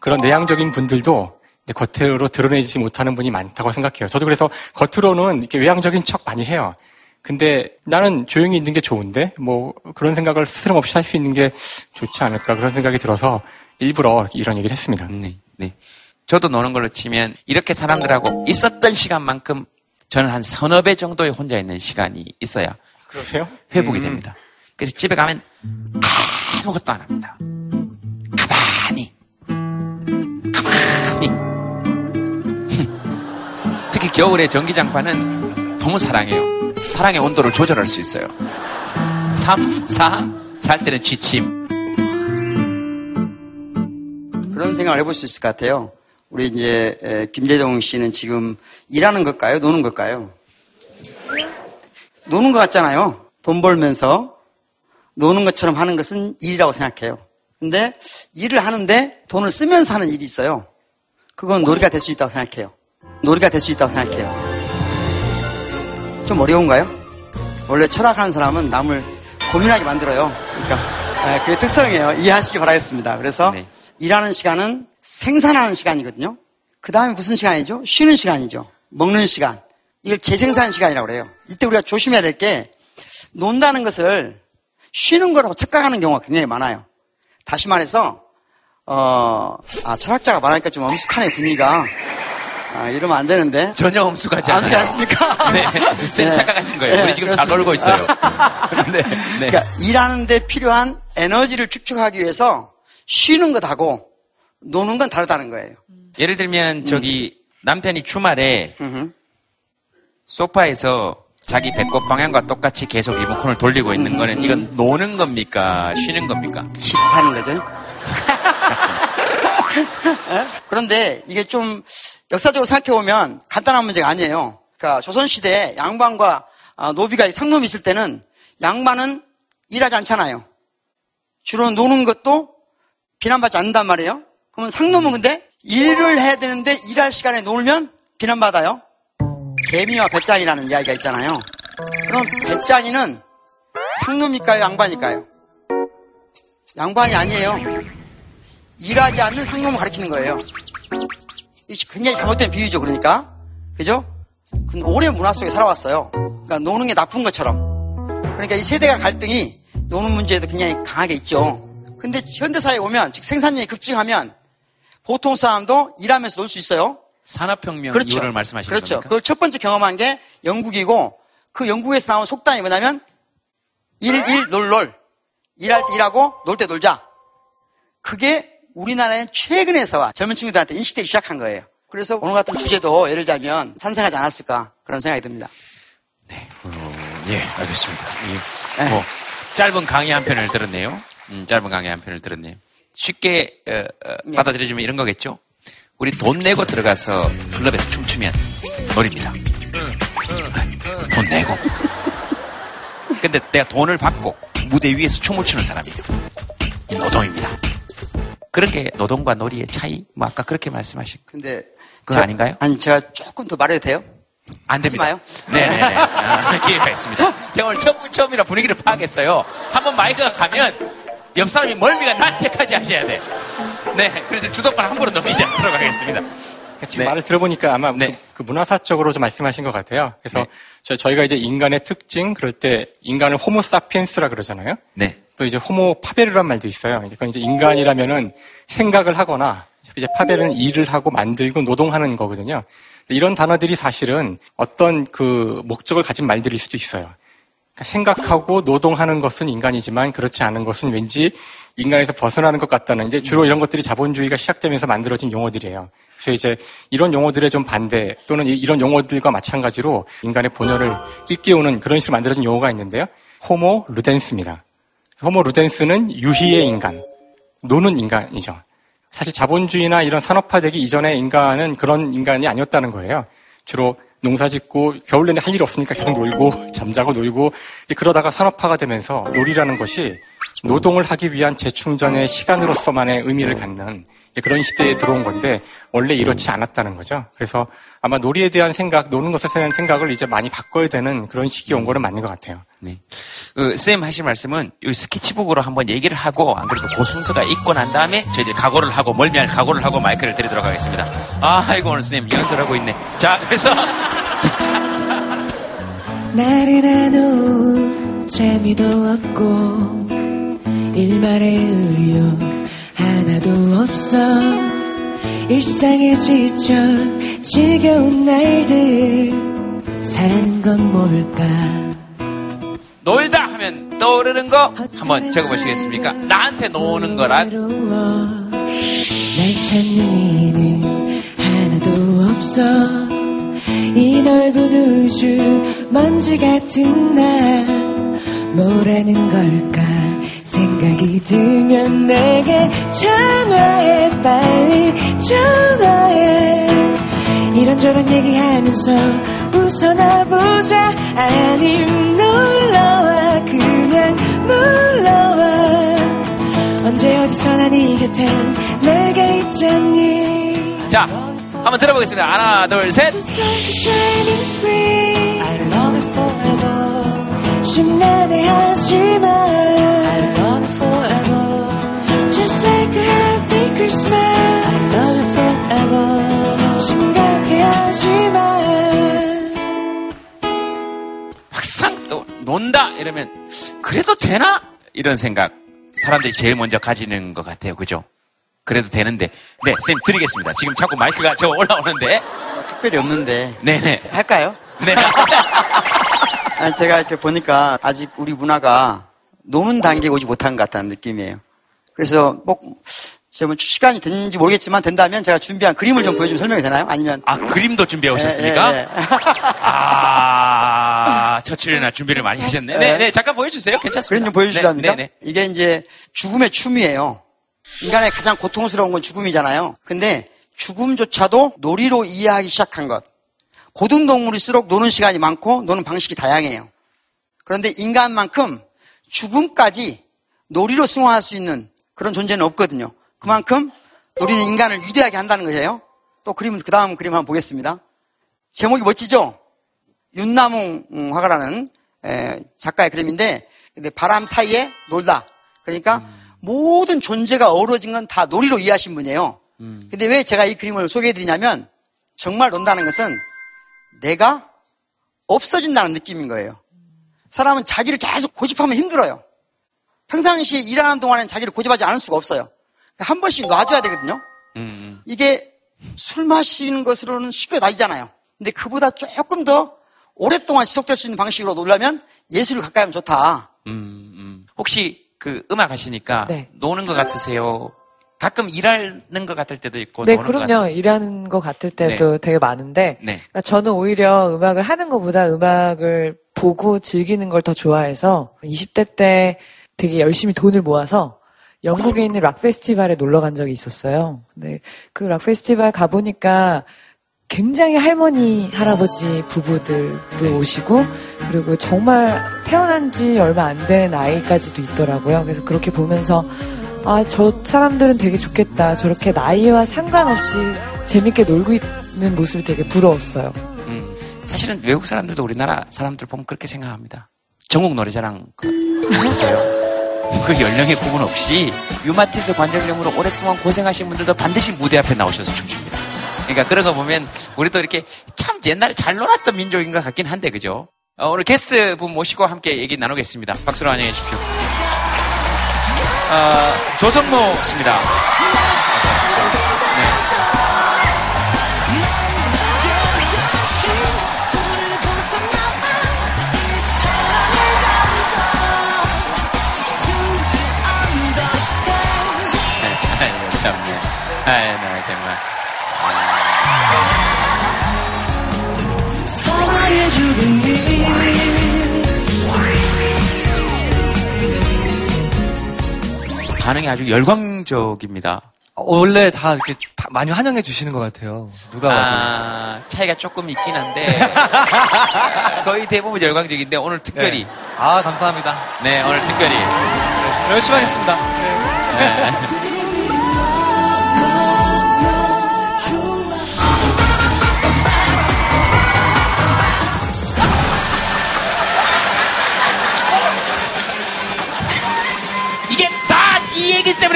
그런 내향적인 분들도 겉으로 드러내지 못하는 분이 많다고 생각해요. 저도 그래서 겉으로는 이렇게 외향적인 척 많이 해요. 근데 나는 조용히 있는 게 좋은데 뭐 그런 생각을 스스럼 없이 할 수 있는 게 좋지 않을까 그런 생각이 들어서 일부러 이런 얘기를 했습니다. 네, 네. 저도 노는 걸로 치면 이렇게 사람들하고 있었던 시간만큼 저는 한 서너 배 정도의 혼자 있는 시간이 있어야 그러세요? 회복이 음. 됩니다. 그래서 집에 가면 아무것도 안 합니다. 가만히, 가만히. [LAUGHS] 특히 겨울에 전기장판은 너무 사랑해요. 사랑의 온도를 조절할 수 있어요. 3, 4, 잘 때는 취침. 그런 생각을 해볼 수 있을 것 같아요. 우리 이제 에, 김재동 씨는 지금 일하는 걸까요? 노는 걸까요? 노는 것 같잖아요. 돈 벌면서 노는 것처럼 하는 것은 일이라고 생각해요. 근데 일을 하는데 돈을 쓰면서 하는 일이 있어요. 그건 놀이가 될 수 있다고 생각해요. 놀이가 될 수 있다고 생각해요. 좀 어려운가요? 원래 철학하는 사람은 남을 고민하게 만들어요. 그러니까 아, 그게 특성이에요. 이해하시기 바라겠습니다. 그래서 네. 일하는 시간은 생산하는 시간이거든요. 그 다음에 무슨 시간이죠? 쉬는 시간이죠. 먹는 시간. 이걸 재생산 시간이라고 그래요. 이때 우리가 조심해야 될 게 논다는 것을 쉬는 거라고 착각하는 경우가 굉장히 많아요. 다시 말해서 어, 아, 철학자가 말하니까 좀 엄숙하네 분위기가. 아, 이러면 안 되는데. 전혀 엄숙하지 안 않아요. 되지 않습니까? [LAUGHS] 네. 쌤 착각하신 거예요. 네, 우리 지금 잘 그렇습니다. 놀고 있어요. [LAUGHS] 네. 네. 그러니까 일하는데 필요한 에너지를 축적하기 위해서 쉬는 것하고 노는 건 다르다는 거예요. 예를 들면 저기 남편이 주말에 음흠. 소파에서 자기 배꼽 방향과 똑같이 계속 리모컨을 돌리고 있는 거는 이건 노는 겁니까? 쉬는 겁니까? 하는 거죠. 예? [LAUGHS] 그런데 이게 좀 역사적으로 생각해 보면 간단한 문제가 아니에요. 그러니까 조선시대에 양반과 아, 노비가 상놈이 있을 때는 양반은 일하지 않잖아요. 주로 노는 것도 비난받지 않는단 말이에요. 그러면 상놈은 근데 일을 해야 되는데 일할 시간에 놀면 비난받아요. 개미와 배짱이라는 이야기가 있잖아요. 그럼 배짱이는 상놈일까요? 양반일까요? 양반이 아니에요. 일하지 않는 상놈을 가리키는 거예요. 굉장히 잘못된 비유죠, 그러니까. 그죠? 근데 오랜 문화 속에 살아왔어요. 그러니까 노는 게 나쁜 것처럼. 그러니까 이 세대가 갈등이 노는 문제에도 굉장히 강하게 있죠. 근데 현대사회에 오면, 즉 생산량이 급증하면 보통 사람도 일하면서 놀 수 있어요. 산업혁명 이후를 말씀하시는 그렇죠. 겁니까? 그걸 첫 번째 경험한 게 영국이고 그 영국에서 나온 속담이 뭐냐면 일, 일, 놀, 놀. 일할 때 일하고 놀 때 놀자. 그게 우리나라에 최근에서 젊은 친구들한테 인식되기 시작한 거예요. 그래서 오늘 같은 주제도 예를 들자면 산생하지 않았을까 그런 생각이 듭니다. 예, 알겠습니다. 이, 네. 뭐 짧은 강의 한 편을 들었네요. 음, 짧은 강의 한 편을 들었네요. 쉽게 어, 어, 네. 받아들여주면 이런 거겠죠. 우리 돈 내고 들어가서 클럽에서 춤추면 놀입니다. 돈 내고. 근데 내가 돈을 받고 무대 위에서 춤을 추는 사람이에요. 이 노동입니다. 그런 게 노동과 놀이의 차이? 뭐 아까 그렇게 말씀하신 근데 그거 아닌가요? 아니 제가 조금 더 말해도 돼요? 안 됩니다. 마요. 네네네. 아, 기회가 있습니다. 제가 오늘 처음, 처음이라 분위기를 파악했어요. 한번 마이크가 가면 옆 사람이 멀미가 날 때까지 하셔야 돼. 네. 그래서 주도권 함부로 넘기지 않도록 하겠습니다. 지금 네. 말을 들어보니까 아마 네. 그, 그 문화사적으로 좀 말씀하신 것 같아요. 그래서 네. 저, 저희가 이제 인간의 특징 그럴 때 인간을 호모사피엔스라 그러잖아요. 네. 또 이제 호모 파베르란 말도 있어요. 그건 이제 인간이라면은 생각을 하거나 이제 파벨은 일을 하고 만들고 노동하는 거거든요. 이런 단어들이 사실은 어떤 그 목적을 가진 말들일 수도 있어요. 그러니까 생각하고 노동하는 것은 인간이지만 그렇지 않은 것은 왠지 인간에서 벗어나는 것 같다는 이제 주로 이런 것들이 자본주의가 시작되면서 만들어진 용어들이에요. 그래서 이제 이런 용어들의 좀 반대 또는 이- 이런 용어들과 마찬가지로 인간의 본연을 낄끼우는 그런 식으로 만들어진 용어가 있는데요. 호모 루덴스입니다. 호모 루덴스는 유희의 인간, 노는 인간이죠. 사실 자본주의나 이런 산업화되기 이전의 인간은 그런 인간이 아니었다는 거예요. 주로 농사 짓고 겨울 내내 할 일 없으니까 계속 놀고 잠자고 놀고 그러다가 산업화가 되면서 놀이라는 것이 노동을 하기 위한 재충전의 시간으로서만의 의미를 갖는 그런 시대에 들어온 건데 원래 이렇지 않았다는 거죠. 그래서 아마 놀이에 대한 생각, 노는 것에 대한 생각을 이제 많이 바꿔야 되는 그런 시기 온 거는 맞는 것 같아요. 네. 그, 쌤 하신 말씀은 이 스케치북으로 한번 얘기를 하고 안 그래도 그 순서가 있고 난 다음에 저희들이 각오를 하고 멀미할 각오를 하고 마이크를 드리도록 하겠습니다. 아, 아이고 오늘 쌤 연설하고 있네. 자, 그래서 [LAUGHS] 나른한 오후 재미도 없고 일말의 의욕 하나도 없어 일상에 지쳐 지겨운 날들. 사는 건 뭘까? 놀다 하면 떠오르는 거 한번 적어보시겠습니까? 나한테 노는 거란? 날 찾는 이는 하나도 없어. 이 넓은 우주 먼지 같은 나. 뭐라는 걸까 생각이 들면 내게 전화해 빨리 전화해. 이런저런 얘기하면서 웃어나 보자. 아님 놀러와. 그냥 놀러와. 언제 어디서나 네 곁엔 내가 있잖니. 자, 한번 들어보겠습니다. 하나, 둘, 셋. 심란해 하지마 I love forever. Just like a happy Christmas. I love it forever. 심각해 하지마 막상 또 논다 이러면 그래도 되나? 이런 생각. 사람들이 제일 먼저 가지는 것 같아요. 그죠? 그래도 되는데. 네 쌤 드리겠습니다. 지금 자꾸 마이크가 저 올라오는데. 특별히 없는데. 네네. 할까요? 네 [LAUGHS] 아니, 제가 이렇게 보니까 아직 우리 문화가 노는 단계에 오지 못한 것 같다는 느낌이에요. 그래서 뭐 제가 뭐 시간이 됐는지 모르겠지만 된다면 제가 준비한 그림을 좀 보여주면 설명이 되나요? 아니면 아 그림도 준비해 오셨습니까? 예, 예, 예. 아, 첫 출연이나 준비를 많이 하셨네. 네, 네, 잠깐 보여주세요. 괜찮습니다. 그림 좀 보여주시랍니까? 네, 네, 이게 이제 죽음의 춤이에요. 인간의 가장 고통스러운 건 죽음이잖아요. 근데 죽음조차도 놀이로 이해하기 시작한 것. 고등동물일수록 노는 시간이 많고 노는 방식이 다양해요. 그런데 인간만큼 죽음까지 놀이로 승화할 수 있는 그런 존재는 없거든요. 그만큼 놀이는 인간을 위대하게 한다는 거예요. 또 그림, 그 다음 그림 한번 보겠습니다. 제목이 멋지죠? 윤나무 음, 화가라는 에, 작가의 그림인데 바람 사이에 놀다. 그러니까 모든 존재가 어우러진 건 다 놀이로 이해하신 분이에요. 근데 왜 제가 이 그림을 소개해 드리냐면 정말 논다는 것은 내가 없어진다는 느낌인 거예요. 사람은 자기를 계속 고집하면 힘들어요. 평상시에 일하는 동안엔 자기를 고집하지 않을 수가 없어요. 한 번씩 놔줘야 되거든요. 음, 이게 술 마시는 것으로는 쉽게 놔지잖아요. 근데 그보다 조금 더 오랫동안 지속될 수 있는 방식으로 놀려면 예술을 가까이 하면 좋다. 음, 음. 혹시 그 음악 하시니까 네. 노는 것 같으세요? 가끔 일하는 것 같을 때도 있고 네, 그럼요. 일하는 것 같을 때도 되게 많은데, 네. 그러니까 저는 오히려 음악을 하는 것보다 음악을 보고 즐기는 걸 더 좋아해서 20대 때 되게 열심히 돈을 모아서 영국에 있는 락 페스티벌에 놀러 간 적이 있었어요. 근데 그 락 페스티벌 가보니까 굉장히 할머니, 할아버지 부부들도 오시고, 그리고 정말 태어난 지 얼마 안 된 아이까지도 있더라고요. 그래서 그렇게 보면서, 아, 저 사람들은 되게 좋겠다. 저렇게 나이와 상관없이 재밌게 놀고 있는 모습이 되게 부러웠어요. 음, 사실은 외국 사람들도 우리나라 사람들 보면 그렇게 생각합니다. 전국 노래자랑 그래서요. [LAUGHS] 그 연령의 구분 없이 유마티스 관절염으로 오랫동안 고생하신 분들도 반드시 무대 앞에 나오셔서 춤춥니다. 그러니까 그런 거 보면 우리도 이렇게 참 옛날에 잘 놀았던 민족인 것 같긴 한데 그죠? 어, 오늘 게스트 분 모시고 함께 얘기 나누겠습니다. 박수로 환영해 주십시오. 어, 조성모 씨입니다. 아이, 나 정말. 사랑의 주둥이 반응이 아주 열광적입니다. 원래 다 이렇게 바- 많이 환영해 주시는 것 같아요. 누가 와도. 아, 차이가 조금 있긴 한데 [LAUGHS] 거의 대부분 열광적인데 오늘 특별히 네. 아, 감사합니다. 네 오늘 특별히 열심히 하겠습니다. 네.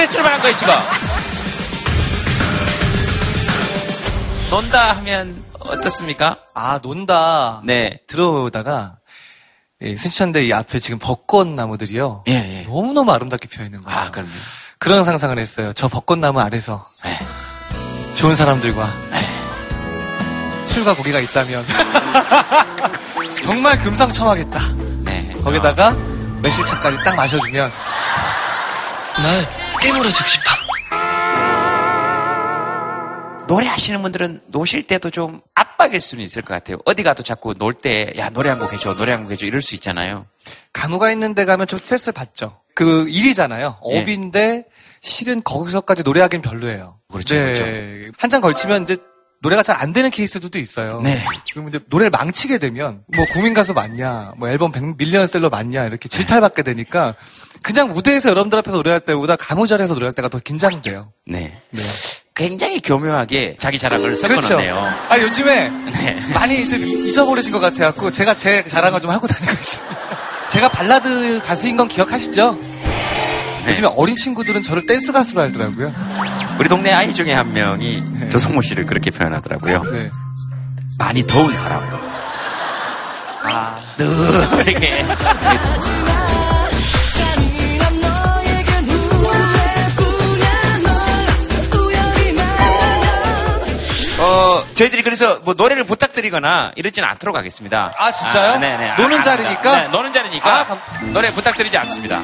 때문에 출발한 거예요 지금 논다 하면 어떻습니까? 아, 논다. 네. 들어오다가, 예, 순천대 이 앞에 지금 벚꽃나무들이요. 예, 예. 너무너무 아름답게 피어 있는 거예요. 아, 그럼요. 그런 상상을 했어요. 저 벚꽃나무 아래서. 네. 좋은 사람들과. 술과 고기가 있다면. [LAUGHS] 정말 금상첨화겠다. 네. 거기다가 매실차까지 딱 마셔주면. 날 깨물어 주고 싶어. 노래 하시는 분들은 노실 때도 좀 압박 깜빡일 수는 있을 것 같아요. 어디 가도 자꾸 놀 때, 야, 노래 한 곡 해줘, 노래 한 곡 해줘, 이럴 수 있잖아요. 가무가 있는 데 가면 좀 스트레스를 받죠. 그 일이잖아요. 예. 업인데 실은 거기서까지 노래하기는 별로예요. 그렇죠, 네. 한장 걸치면 이제 노래가 잘 안 되는 케이스들도 있어요. 네. 그러면 이제 노래를 망치게 되면 뭐 국민 가수 맞냐, 뭐 앨범 100 밀리언셀러 맞냐 이렇게 질타받게 되니까 그냥 무대에서 여러분들 앞에서 노래할 때보다 가무자리에서 노래할 때가 더 긴장돼요. 네. 네. 굉장히 교묘하게 자기 자랑을 섞어놓네요. 아 요즘에 네. 많이 잊어버려진 것 같아갖고 제가 제 자랑을 좀 하고 다니고 있습니다. 제가 발라드 가수인 건 기억하시죠? 네. 요즘에 어린 친구들은 저를 댄스 가수로 알더라고요. 우리 동네 아이 중에 한 명이 조성모 씨를 그렇게 표현하더라고요. 네. 많이 더운 사람. 아. 느리게. 어, 저희들이 그래서 뭐 노래를 부탁드리거나 이러지는 않도록 하겠습니다. 아, 진짜요? 네네. 노는 아, 자리니까? 네, 노는 자리니까. 아, 감- 노래 부탁드리지 않습니다.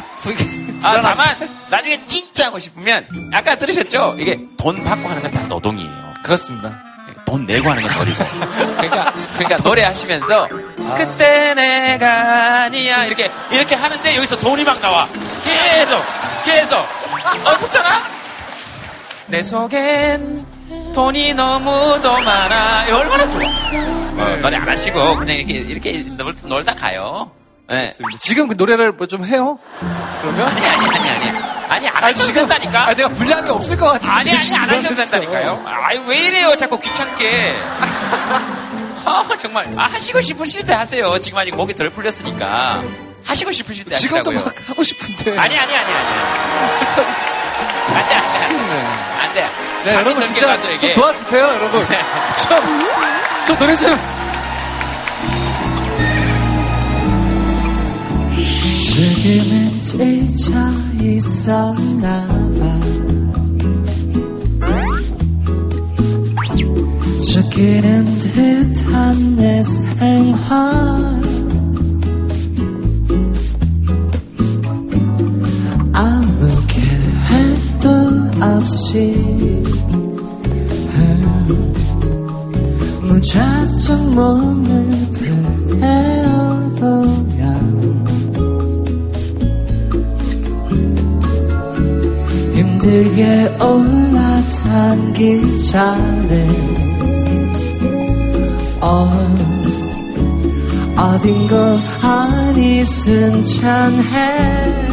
아, 다만, 나중에 진짜 하고 싶으면, 아까 들으셨죠? 이게 돈 받고 하는 건 다 노동이에요. 그렇습니다. 돈 내고 하는 건 노리고. [LAUGHS] 그러니까, 그러니까 노래 하시면서, 그때 내가 아니야. 이렇게, 이렇게 하는데 여기서 돈이 막 나와. 계속, 계속. 어, 속잖아? 내 속엔 돈이 너무도 많아. 얼마나 좋아. 어, 노래 안 하시고, 그냥 이렇게, 이렇게 놀, 놀다 가요. 네. 지금 그 노래를 뭐 좀 해요? 그러면? 아니, 아니, 아니, 아니. 아니, 안 하셔도 된다니까? 아, 내가 분량이 없을 것 같아. 아니, 아니, 안 하셔도 된다니까요? 아유, 왜 이래요? 자꾸 귀찮게. 아, 정말. 아, 하시고 싶으실 때 하세요. 지금 아직 목이 덜 풀렸으니까. 하시고 싶으실 때 지금도 하시라고요. 막 하고 싶은데. 아니, 아니, 아니, 아니. [LAUGHS] 참. 안 돼, 안 돼. 안 돼. 네, 잠이 여러분 진짜 가서 좀 이게. 도와주세요, 여러분. 좀, 저 노래 좀. 지금은 지쳐 있었나 봐 죽이는 듯한 내 생활 없이. 음, 무작정 몸을 부대어보면 힘들게 올라타기 전에. 어, 어딘 곳 아니 순천해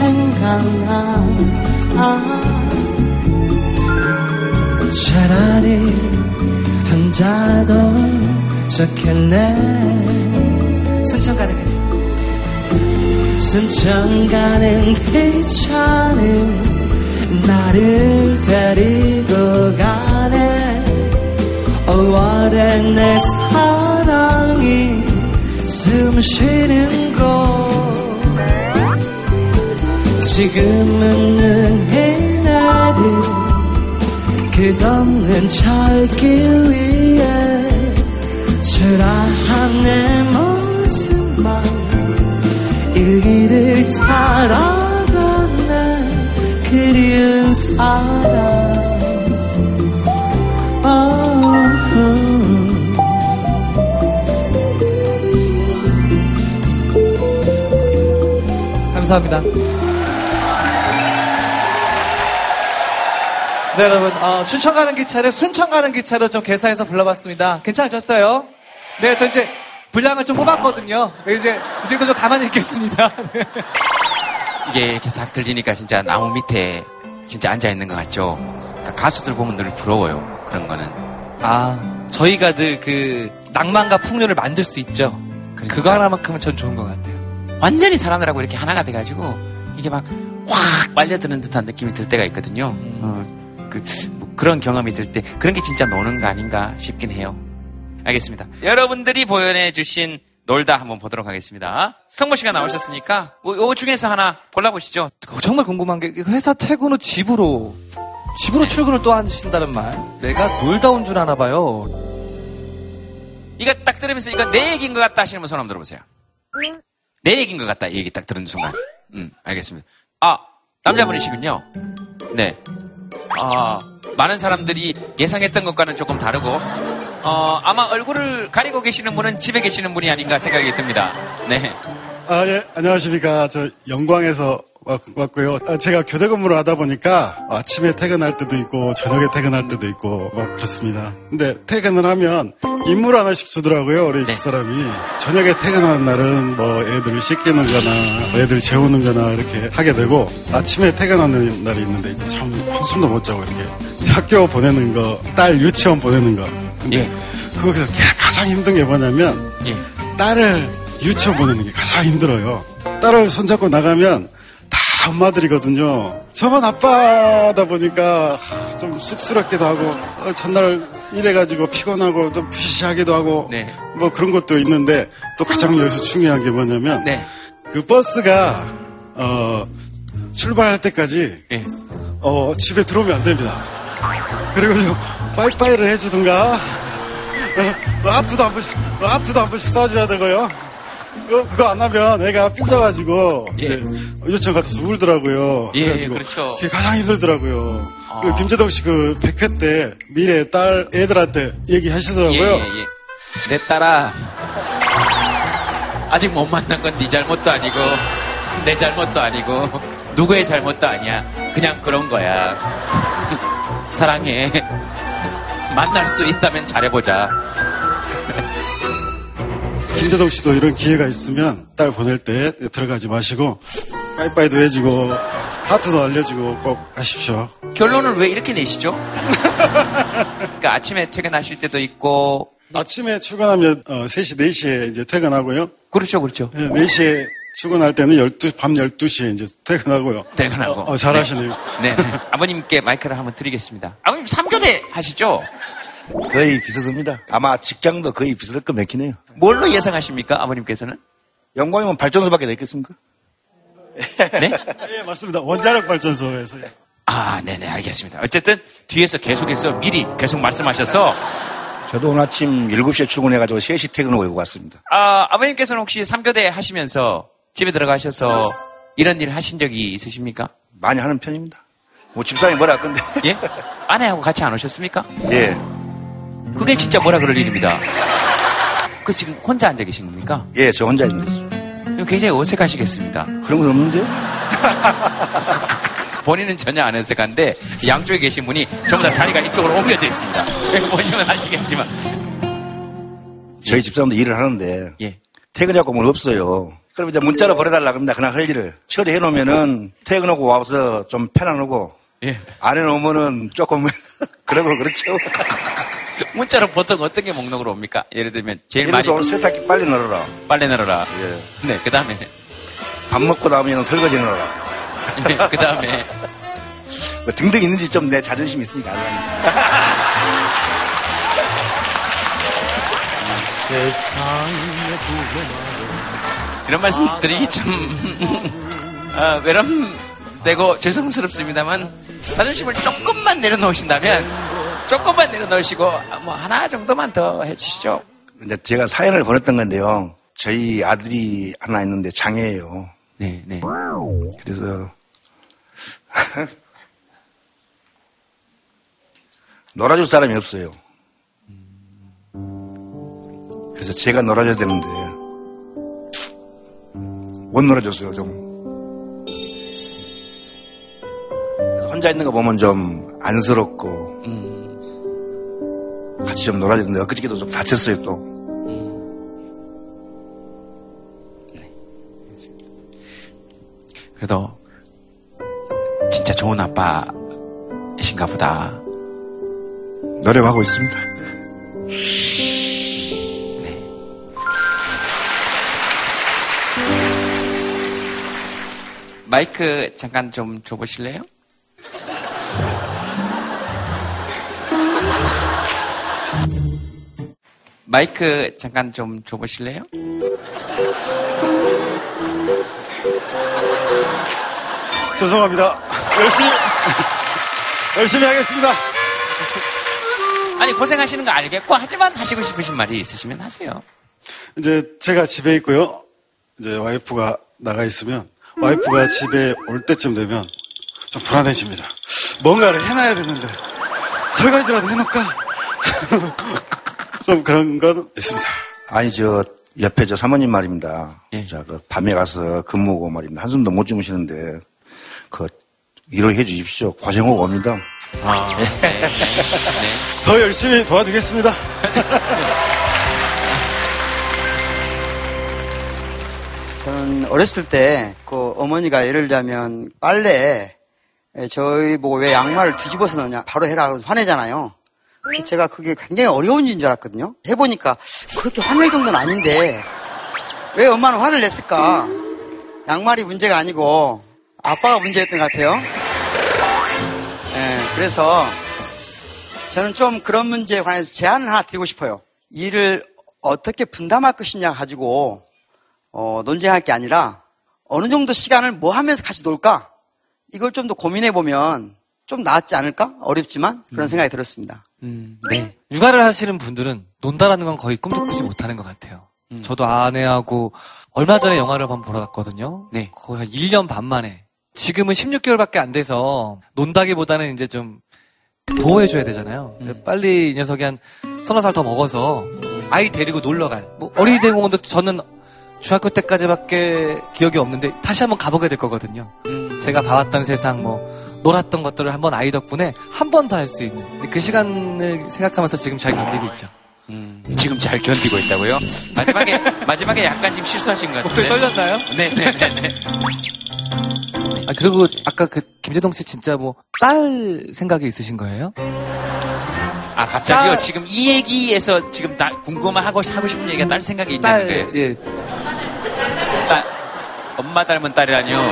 생각나. 차라리 혼자도 좋겠네. 순천 가는 길 순천 가는 기차는 나를 데리고 가네. 5월에 내 사랑이 숨 쉬는 곳 지금은 눈이 내린 끝없는 철길 위에 초라한 내 모습만 일기를 타러가네 그리운 사람 어, 감사합니다. 네, 여러분, 어, 춘천 가는 기차를 순천 가는 기차로 좀 개사해서 불러봤습니다. 괜찮으셨어요? 네, 저 이제 분량을 좀 뽑았거든요. 네, 이제, 이제도 좀 가만히 있겠습니다. [LAUGHS] 네. 이게 이렇게 싹 들리니까 진짜 나무 밑에 진짜 앉아있는 것 같죠? 그러니까 가수들 보면 늘 부러워요. 그런 거는. 아, 저희가 늘 그 낭만과 풍요를 만들 수 있죠. 그거 하나만큼은 전 좋은 것 같아요. 완전히 사람들하고 이렇게 하나가 돼가지고 이게 막 확 빨려드는 듯한 느낌이 들 때가 있거든요. 어, 그, 뭐 그런 경험이 들 때 그런 게 진짜 노는 거 아닌가 싶긴 해요. 알겠습니다. 여러분들이 보여내주신 놀다 한번 보도록 하겠습니다. 성모 씨가 나오셨으니까 뭐, 요 중에서 하나 골라보시죠. 정말 궁금한 게 회사 퇴근 후 집으로 집으로 출근을 또 하신다는 말. 내가 놀다 온 줄 아나 봐요. 이거 딱 들으면서 이거 내 얘기인 것 같다 하시는 분 손 한번 들어보세요. 내 얘기인 것 같다 이 얘기 딱 들은 순간. 음, 알겠습니다. 아, 남자분이시군요. 네. 아, 많은 사람들이 예상했던 것과는 조금 다르고, 어, 아마 얼굴을 가리고 계시는 분은 집에 계시는 분이 아닌가 생각이 듭니다. 네. 아, 예, 안녕하십니까. 저 영광에서 왔, 왔고요. 아, 제가 교대 근무를 하다 보니까 아침에 퇴근할 때도 있고 저녁에 퇴근할 때도 있고 막 그렇습니다. 근데 퇴근을 하면 인물 하나씩 주더라고요. 우리 집사람이. 저녁에 퇴근하는 날은 뭐 애들을 씻기는 거나 뭐 애들 재우는 거나 이렇게 하게 되고 아침에 퇴근하는 날이 있는데 이제 참 한숨도 못 자고 이렇게 학교 보내는 거, 딸 유치원 보내는 거. 근데 거기서 가장 힘든 게 뭐냐면 예. 딸을 유치원 보내는 게 가장 힘들어요. 딸을 손잡고 나가면 다 엄마들이거든요. 저만 아빠다 보니까 좀 쑥스럽기도 하고 어, 전날 일해가지고 피곤하고 또 부시시하기도 하고 네. 뭐 그런 것도 있는데 또 가장 여기서 중요한 게 뭐냐면 네. 그 버스가 어, 출발할 때까지 예. 어, 집에 들어오면 안 됩니다. 그리고 좀 빠이빠이를 해주든가 어, 어, 한 번씩 어, 아프도 한 번씩 쏴줘야 되고요. 어, 그거 안 하면 애가 삐져가지고 이제 유치원 갔다 울더라고요. 예, 그래가지고 그렇죠. 그게 가장 힘들더라고요. 아. 그 김재동 씨 그 100회 때 미래 딸 애들한테 얘기하시더라고요. 예, 예, 예. 내 딸아, 아직 못 만난 건 네 잘못도 아니고, 내 잘못도 아니고, 누구의 잘못도 아니야. 그냥 그런 거야. [LAUGHS] 사랑해. [LAUGHS] 만날 수 있다면 잘해보자. 김재동 씨도 이런 기회가 있으면 딸 보낼 때 들어가지 마시고 빠이빠이도 해주고 하트도 알려주고 꼭 하십시오. 결론을 왜 이렇게 내시죠? [LAUGHS] 그러니까 아침에 퇴근하실 때도 있고, 아침에 출근하면 어, 3시, 4시에 이제 퇴근하고요. 그렇죠, 그렇죠. 네, 4시에 출근할 때는 12, 밤 12시에 이제 퇴근하고요. 퇴근하고. 어, 어, 잘하시네요. 네. 아버님께 마이크를 한번 드리겠습니다. 아버님 3교대 하시죠? 거의 비슷합니다. 아마 직장도 거의 비슷할 것 같긴 해요. 뭘로 예상하십니까, 아버님께서는? 영광이면 발전소밖에 더 있겠습니까? 네? 예, 맞습니다. 원자력 발전소에서. 아, 네네, 알겠습니다. 어쨌든 뒤에서 계속해서 미리 계속 말씀하셔서 저도 오늘 아침 7시에 출근해가지고 3시 퇴근하고 여기 왔습니다. 아, 아버님께서는 혹시 3교대 하시면서 집에 들어가셔서 이런 일 하신 적이 있으십니까? 많이 하는 편입니다. 뭐 집사람이 뭐라 근데 예? 아내하고 같이 안 오셨습니까? 예. 그게 진짜 뭐라 그럴 일입니다. 그 지금 혼자 앉아 계신 겁니까? 예, 저 혼자 있는 그럼 굉장히 어색하시겠습니다. 그런 건 없는데요? [LAUGHS] 본인은 전혀 안 어색한데 양쪽에 계신 분이 전부 다 자리가 이쪽으로 옮겨져 있습니다. [LAUGHS] 보시면 아시겠지만. 저희 집사람도 일을 하는데 예. 퇴근하고 뭘 없어요. 그럼 이제 문자로 보내달라 그럽니다. 그냥 할 일을. 처리해 놓으면은 퇴근하고 와서 좀 편안하고 예. 안 해놓으면은 조금 [LAUGHS] 그러고 그렇죠. [LAUGHS] 문자로 보통 어떤 게 목록으로 옵니까? 예를 들면 제일 많이 오늘 세탁기 빨리 널어라. 빨래 널어라. 예. 네, 그 다음에 밥 먹고 나면 설거지 널어라. 그 다음에 [LAUGHS] 뭐 등등 있는지 좀 내 자존심 있으니까 안. [LAUGHS] 이런 말씀 드리기 참 아, 외람되고 죄송스럽습니다만 자존심을 조금만 내려놓으신다면 조금만 내려놓으시고 뭐 하나 정도만 더 해주시죠. 이제 제가 사연을 보냈던 건데요. 저희 아들이 하나 있는데 장애예요. 네, 네. 그래서 [LAUGHS] 놀아줄 사람이 없어요. 그래서 제가 놀아줘야 되는데 못 놀아줬어요 좀. 그래서 혼자 있는 거 보면 좀 안쓰럽고 같이 좀 놀아야 되는데 엊그저께도 좀 다쳤어요 또. 그래도 진짜 좋은 아빠이신가 보다. 노력하고 있습니다. 마이크 잠깐 좀 줘보실래요? 마이크 잠깐 좀 줘보실래요? 죄송합니다. 열심히, 열심히 하겠습니다. 아니 고생하시는 거 알겠고 하지만 하시고 싶으신 말이 있으시면 하세요. 이제 제가 집에 있고요. 이제 와이프가 나가 있으면 와이프가 집에 올 때쯤 되면 좀 불안해집니다. 뭔가를 해놔야 되는데 설거지라도 해놓을까? [LAUGHS] 좀 그런 거 있습니다. 아니, 저, 옆에 저 사모님 말입니다. 자, 그 밤에 가서 근무고 말입니다. 한숨도 못 주무시는데, 그, 일을 해 주십시오. 고생하고 옵니다. 아, 더 열심히 도와주겠습니다. [LAUGHS] 저는 어렸을 때 그 어머니가 예를 들자면 빨래 저희 보고 왜 양말을 뒤집어서 넣냐 바로 해라 그래서 화내잖아요. 제가 그게 굉장히 어려운 일인 줄 알았거든요. 해보니까 그렇게 화낼 정도는 아닌데 왜 엄마는 화를 냈을까? 양말이 문제가 아니고 아빠가 문제였던 것 같아요. 예, 그래서 저는 좀 그런 문제에 관해서 제안을 하나 드리고 싶어요. 일을 어떻게 분담할 것이냐 가지고 어, 논쟁할 게 아니라 어느 정도 시간을 뭐 하면서 같이 놀까? 이걸 좀 더 고민해 보면 좀 낫지 않을까? 어렵지만 그런 생각이 들었습니다. 네. 육아를 하시는 분들은 논다라는 건 거의 꿈도 꾸지 못하는 것 같아요. 저도 아내하고 얼마 전에 영화를 한번 보러 갔거든요. 네. 거의 한 1년 반 만에. 지금은 16개월밖에 안 돼서 논다기보다는 이제 좀 보호해줘야 되잖아요. 빨리 이 녀석이 한 서너 살 더 먹어서 아이 데리고 놀러 갈. 뭐 어린이 대공원도 저는 중학교 때까지밖에 기억이 없는데 다시 한번 가보게 될 거거든요. 제가 봐왔던 세상 뭐 놀았던 것들을 한번 아이 덕분에 한 번 더 할 수 있는 그 시간을 생각하면서 지금 잘 견디고 있죠. 지금 잘 견디고 있다고요? 마지막에 [LAUGHS] 마지막에 약간 지금 실수하신 것 같은데. 떨렸나요? 네네네. 아 그리고 아까 그 김재동 씨 진짜 뭐 딸 생각이 있으신 거예요? 아 갑자기요? 지금 이 얘기에서 지금 나 궁금하고 하고 싶은 얘기가 딸 생각이 있다는 거예요? 예. 딸, 엄마 닮은 딸이라뇨.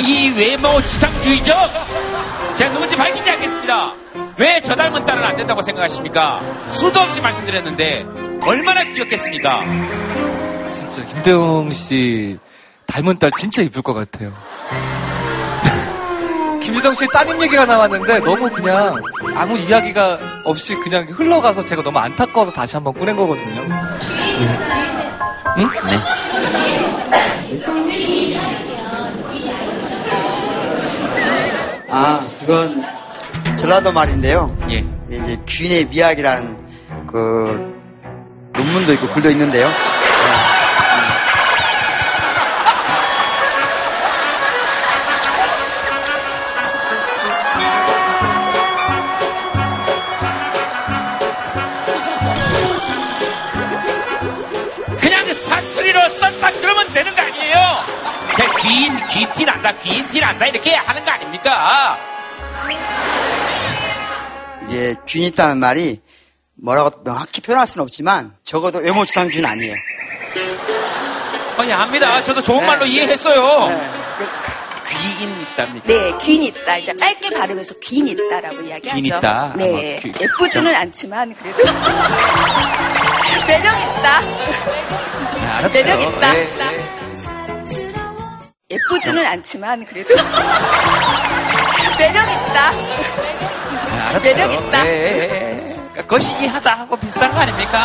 이 외모 지상주의죠? 제가 누군지 밝히지 않겠습니다. 왜 저 닮은 딸은 안 된다고 생각하십니까? 수도 없이 말씀드렸는데 얼마나 귀엽겠습니까? 진짜 김대웅 씨 닮은 딸 진짜 이쁠 것 같아요. 김유정 씨 따님 얘기가 나왔는데 너무 그냥 아무 이야기가 없이 그냥 흘러가서 제가 너무 안타까워서 다시 한번 꺼낸 거거든요. 응? 아, 그건 전라도 말인데요. 예. 이제 귀인의 미학이라는 그 논문도 있고 글도 있는데요. 귀인, 귀티 난다, 귀인 티 난다 이렇게 하는 거 아닙니까? 이게 균이 있다는 말이 뭐라고 명확히 표현할 수는 없지만 적어도 외모 지상주의는 아니에요. 아니, 압니다. 저도 좋은 말로 이해했어요. 귀인 있답니까? 네, 귀인 있다. 이제 짧게 발음해서 귀인 있다라고 이야기하죠. 귀인 있다. 네, 아, 뭐 귀- 예쁘지는 않지만 그래도 [LAUGHS] 매력 있다. 알았어요. 매력 있다. 예, 예쁘지는 않지만 그래도 [LAUGHS] 매력 있다. 알았어요. 매력 있다. 예, 예, 예. 그러니까 거시기하다 하고 비슷한 거 아닙니까?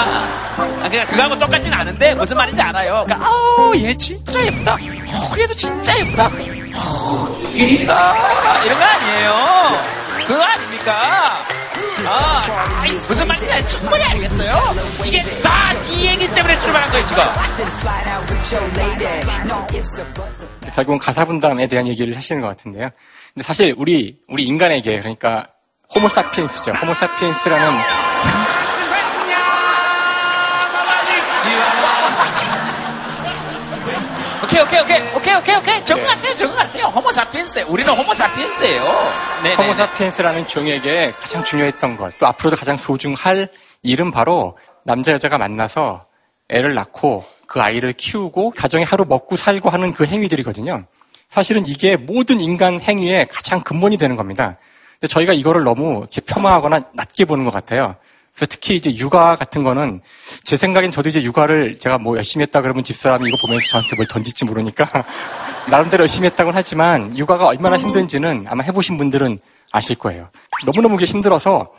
아, 그냥 그거하고 똑같진 않은데 무슨 말인지 알아요. 그러니까 아우 얘 진짜 예쁘다. 어, 얘도 진짜 예쁘다. 어, 귀이다 이런 거 아니에요. 그거 아닙니까? 아, 아이, 무슨 말인지 충분히 알겠어요. 이게 다 이 얘기 때문에 출발한 거예요 지금. 결국은 가사 분담에 대한 얘기를 하시는 것 같은데요. 근데 사실 우리 우리 인간에게 그러니까 호모사피엔스죠. 호모사피엔스라는 오케이 오케이 오케이 오케이 오케이 오케이 적응하세요 적응하세요. 호모사피엔스 우리는 호모사피엔스예요. 네. 호모사피엔스라는 종에게 가장 중요했던 것, 또 앞으로도 가장 소중할 일은 바로 남자 여자가 만나서 애를 낳고 그 아이를 키우고 가정에 하루 먹고 살고 하는 그 행위들이거든요. 사실은 이게 모든 인간 행위의 가장 근본이 되는 겁니다. 근데 저희가 이거를 너무 이렇게 폄하하거나 낮게 보는 것 같아요. 그래서 특히 이제 육아 같은 거는 제 생각엔 저도 이제 육아를 제가 뭐 열심히 했다 그러면 집사람이 이거 보면서 저한테 뭘 던질지 모르니까 [LAUGHS] 나름대로 열심히 했다고는 하지만 육아가 얼마나 힘든지는 아마 해보신 분들은 아실 거예요. 너무너무 힘들어서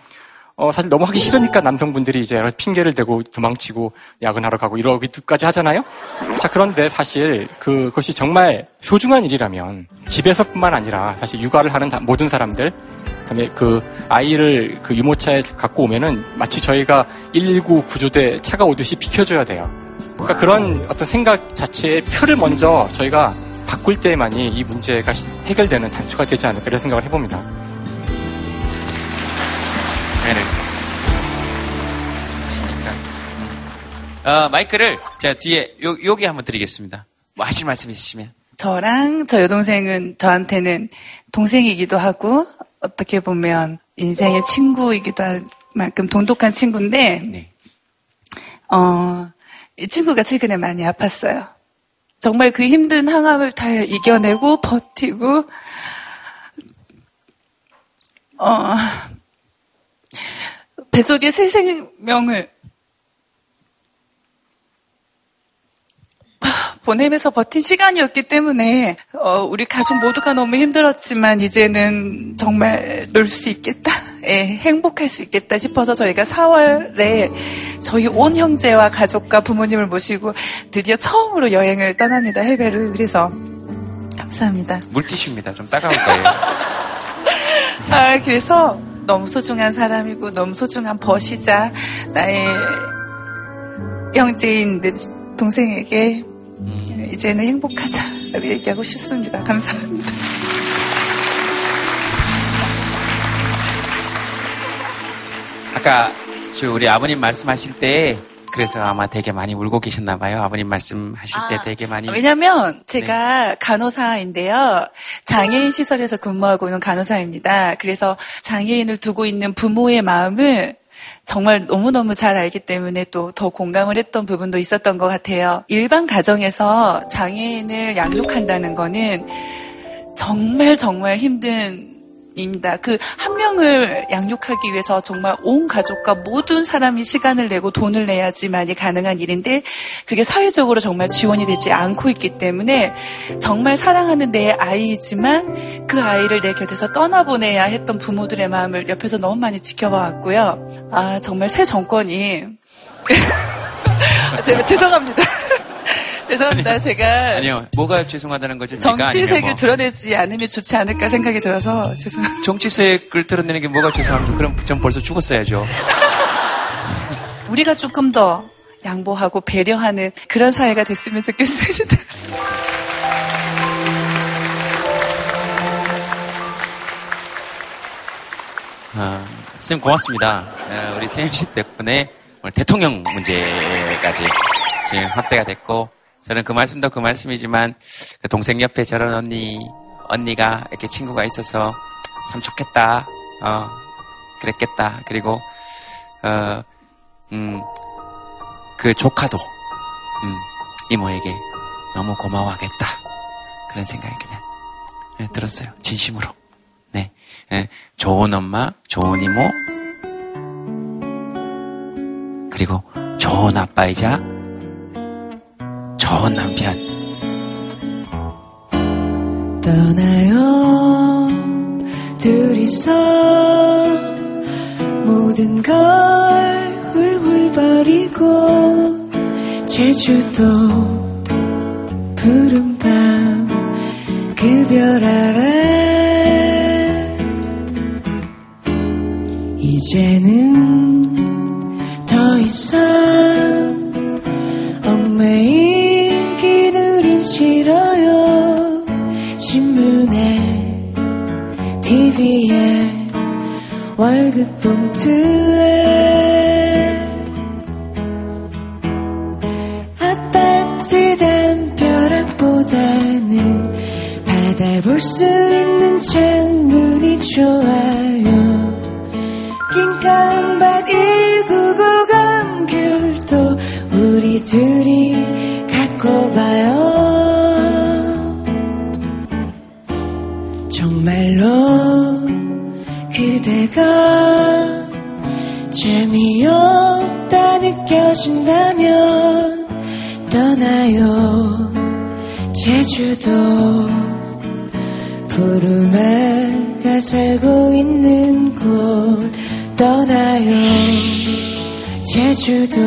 어, 사실 너무 하기 싫으니까 남성분들이 이제 핑계를 대고 도망치고 야근하러 가고 이러기까지 하잖아요. 자, 그런데 사실 그것이 정말 소중한 일이라면 집에서뿐만 아니라 사실 육아를 하는 다- 모든 사람들 그다음에 그 아이를 그 유모차에 갖고 오면은 마치 저희가 119 구조대 차가 오듯이 비켜줘야 돼요. 그러니까 그런 어떤 생각 자체의 표를 먼저 저희가 바꿀 때만이 이 문제가 시- 해결되는 단초가 되지 않을까 이런 생각을 해봅니다. 네네. 어, 마이크를 자 뒤에 요, 여기 한번 드리겠습니다. 뭐 하실 말씀 있으시면. 저랑 저 여동생은 저한테는 동생이기도 하고 어떻게 보면 인생의 친구이기도 할 만큼 돈독한 친구인데 어, 이 친구가 최근에 많이 아팠어요. 정말 그 힘든 항암을 다 이겨내고 버티고 어, [LAUGHS] 뱃속에 새 생명을 보내면서 버틴 시간이었기 때문에 어, 우리 가족 모두가 너무 힘들었지만 이제는 정말 놀 수 있겠다, 예, 행복할 수 있겠다 싶어서 저희가 4월에 저희 온 형제와 가족과 부모님을 모시고 드디어 처음으로 여행을 떠납니다 해외를 그래서 감사합니다. 물티슈입니다. 좀 따가울 거예요. [LAUGHS] 아, 그래서 너무 소중한 사람이고 너무 소중한 벗이자 나의 형제인 내 동생에게 이제는 행복하자라고 얘기하고 싶습니다. 감사합니다. 아까 저 우리 아버님 말씀하실 때 그래서 아마 되게 많이 울고 계셨나 봐요. 아버님 말씀하실 때 되게 많이 왜냐면 제가 간호사인데요. 장애인 시설에서 근무하고 있는 간호사입니다. 그래서 장애인을 두고 있는 부모의 마음을 정말 너무너무 잘 알기 때문에 또 더 공감을 했던 부분도 있었던 것 같아요. 일반 가정에서 장애인을 양육한다는 거는 정말 정말 힘든 입니다. 그 한 명을 양육하기 위해서 정말 온 가족과 모든 사람이 시간을 내고 돈을 내야지만이 가능한 일인데 그게 사회적으로 정말 지원이 되지 않고 있기 때문에 정말 사랑하는 내 아이이지만 그 아이를 내 곁에서 떠나보내야 했던 부모들의 마음을 옆에서 너무 많이 지켜봐왔고요. 아 정말 새 정권이 [LAUGHS] 제가 죄송합니다. 죄송합니다. 제가 아니요. 뭐가 죄송하다는 거죠? 정치색을 뭐 드러내지 않으면 좋지 않을까 생각이 들어서 죄송합니다. 정치색을 드러내는 게 뭐가 죄송합니까? 그럼 전 벌써 죽었어야죠. [LAUGHS] 우리가 조금 더 양보하고 배려하는 그런 사회가 됐으면 좋겠습니다. 아, 선생님 고맙습니다. 어, 우리 세영 씨 덕분에 오늘 대통령 문제까지 지금 확대가 됐고 저는 그 말씀도 그 말씀이지만 그 동생 옆에 저런 언니 언니가 이렇게 친구가 있어서 참 좋겠다. 어, 그랬겠다. 그리고 어, 음, 그 조카도 음, 이모에게 너무 고마워하겠다. 그런 생각이 그냥 네, 들었어요. 진심으로. 네. 네, 좋은 엄마, 좋은 이모, 그리고 좋은 아빠이자 좋은 남편. 떠나요 둘이서 모든 걸 훌훌 버리고 제주도 푸른 밤 그별 아래 이제는 더 이상 TV에 월급 봉투에 아파트 담벼락보다는 바다를 볼 수 있는 창문이 좋아요. 긴 강밭 199 감귤도 우리들이 느껴진다면 떠나요 제주도 푸르마가 살고 있는 곳 떠나요 제주도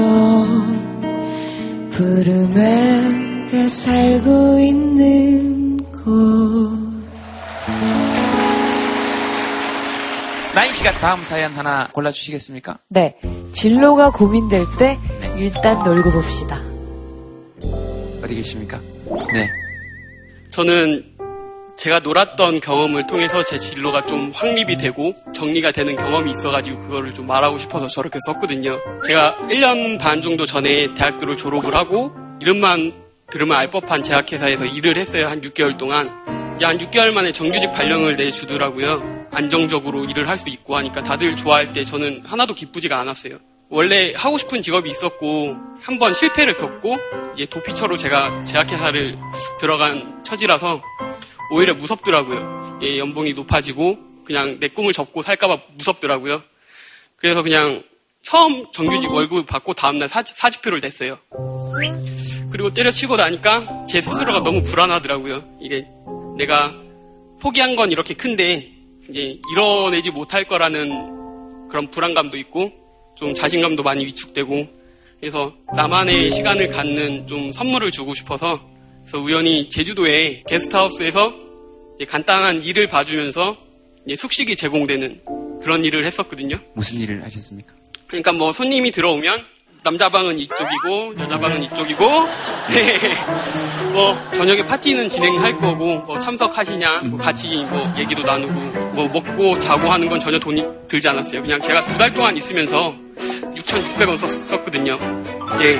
부름에가 살고 있는 곳 나인 씨가 다음 사연 하나 골라주시겠습니까? 네. 진로가 고민될 때 일단 놀고 봅시다. 어디 계십니까? 네. 저는 제가 놀았던 경험을 통해서 제 진로가 좀 확립이 되고 정리가 되는 경험이 있어가지고 그거를 좀 말하고 싶어서 저렇게 썼거든요. 제가 1년 반 정도 전에 대학교를 졸업을 하고 이름만 들으면 알 법한 제약회사에서 일을 했어요. 한 6개월 동안. 이게 한 6개월 만에 정규직 발령을 내주더라고요. 안정적으로 일을 할 수 있고 하니까 다들 좋아할 때 저는 하나도 기쁘지가 않았어요. 원래 하고 싶은 직업이 있었고 한 번 실패를 겪고 이제 도피처로 제가 제약회사를 들어간 처지라서 오히려 무섭더라고요. 예, 연봉이 높아지고 그냥 내 꿈을 접고 살까봐 무섭더라고요. 그래서 그냥 처음 정규직 월급 받고 다음날 사직, 사직표를 냈어요. 그리고 때려치고 나니까 제 스스로가 너무 불안하더라고요. 이게 내가 포기한 건 이렇게 큰데 이제 이뤄내지 못할 거라는 그런 불안감도 있고 좀 자신감도 많이 위축되고 그래서 나만의 시간을 갖는 좀 선물을 주고 싶어서 그래서 우연히 제주도에 게스트하우스에서 간단한 일을 봐주면서 숙식이 제공되는 그런 일을 했었거든요. 무슨 일을 하셨습니까? 그러니까 뭐 손님이 들어오면 남자 방은 이쪽이고 여자 방은 이쪽이고 [LAUGHS] 네. 뭐 저녁에 파티는 진행할 거고 뭐 참석하시냐 뭐 같이 뭐 얘기도 나누고 뭐 먹고 자고 하는 건 전혀 돈이 들지 않았어요. 그냥 제가 두 달 동안 있으면서 6,600원 썼거든요. 예.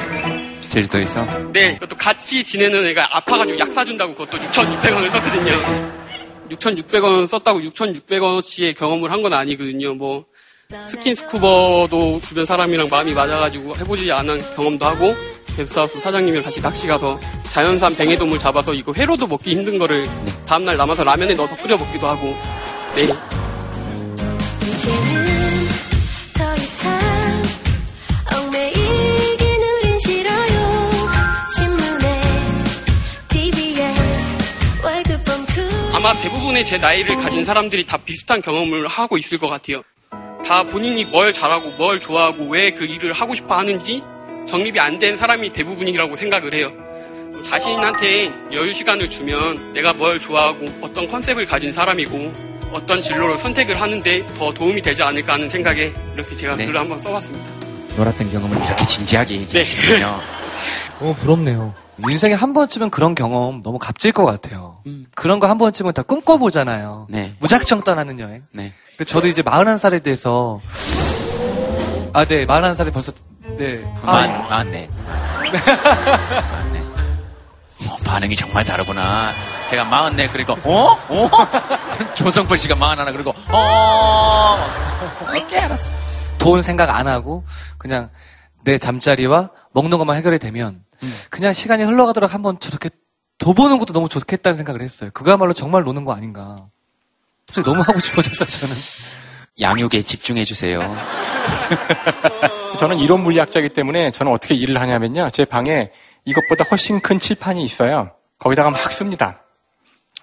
제주도에서? 네, 그것도 같이 지내는 애가 아파가지고 약 사준다고 그것도 6,600원을 썼거든요. 6,600원 썼다고 6,600원어치의 경험을 한 건 아니거든요. 뭐, 스킨스쿠버도 주변 사람이랑 마음이 맞아가지고 해보지 않은 경험도 하고, 게스트하우스 사장님이랑 같이 낚시 가서 자연산 뱅에돔을 잡아서 이거 회로도 먹기 힘든 거를 다음날 남아서 라면에 넣어서 끓여 먹기도 하고, 봉투 아마 대부분의 제 나이를 가진 사람들이 다 비슷한 경험을 하고 있을 것 같아요. 다 본인이 뭘 잘하고 뭘 좋아하고 왜 그 일을 하고 싶어 하는지 정립이 안 된 사람이 대부분이라고 생각을 해요. 자신한테 여유 시간을 주면 내가 뭘 좋아하고 어떤 컨셉을 가진 사람이고 어떤 진로를 선택을 하는데 더 도움이 되지 않을까 하는 생각에 이렇게 제가 네. 글을 한번 써봤습니다. 놀았던 경험을 이렇게 진지하게 얘기하시군요. 너무 [LAUGHS] 부럽네요. 인생에 한 번쯤은 그런 경험 너무 값질 것 같아요. 그런 거 한 번쯤은 다 꿈꿔보잖아요. 네. 무작정 떠나는 여행. 네. 그 저도 이제 41살에 대해서 아, 네. 41살에 벌써 네. 아, 만, 만네. [LAUGHS] 어, 반응이 정말 다르구나. 제가 마흔네 그리고 어? 어? [LAUGHS] 조성벌 씨가 마흔하나 그리고 어? 오케이 알았어. 돈 생각 안 하고 그냥 내 잠자리와 먹는 것만 해결이 되면 그냥 시간이 흘러가도록 한번 저렇게 둬보는 것도 너무 좋겠다는 생각을 했어요. 그거야말로 정말 노는 거 아닌가. 갑자기 너무 하고 싶어졌어요, 저는. 양육에 집중해 주세요. [LAUGHS] 저는 이론 물리학자이기 때문에 저는 어떻게 일을 하냐면요. 제 방에 이것보다 훨씬 큰 칠판이 있어요. 거기다가 막 씁니다.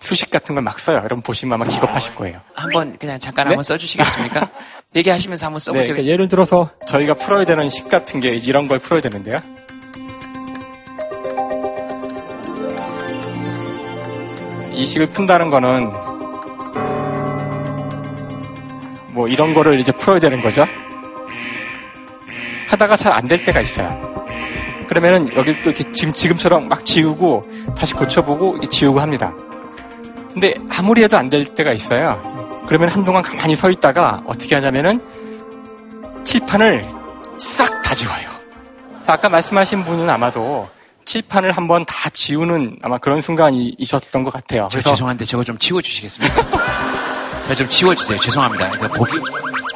수식 같은 걸 막 써요. 여러분 보시면 아마 기겁하실 거예요. 한번 그냥 잠깐 네? 한번 써주시겠습니까? [LAUGHS] 얘기하시면서 한번 네, 써보세요. 그러니까 예를 들어서 저희가 풀어야 되는 식 같은 게 이런 걸 풀어야 되는데요. 이 식을 푼다는 거는 뭐 이런 거를 이제 풀어야 되는 거죠. 하다가 잘 안 될 때가 있어요. 그러면은 여기 또 이렇게 지금, 지금처럼 막 지우고 다시 고쳐보고 지우고 합니다. 근데 아무리 해도 안 될 때가 있어요. 그러면 한동안 가만히 서 있다가 어떻게 하냐면은 칠판을 싹 다 지워요. 아까 말씀하신 분은 아마도 칠판을 한번 다 지우는 아마 그런 순간이 있었던 것 같아요. 저 죄송한데 저거 좀 치워주시겠습니까? [LAUGHS] 저좀 치워주세요. 죄송합니다. 이거 보기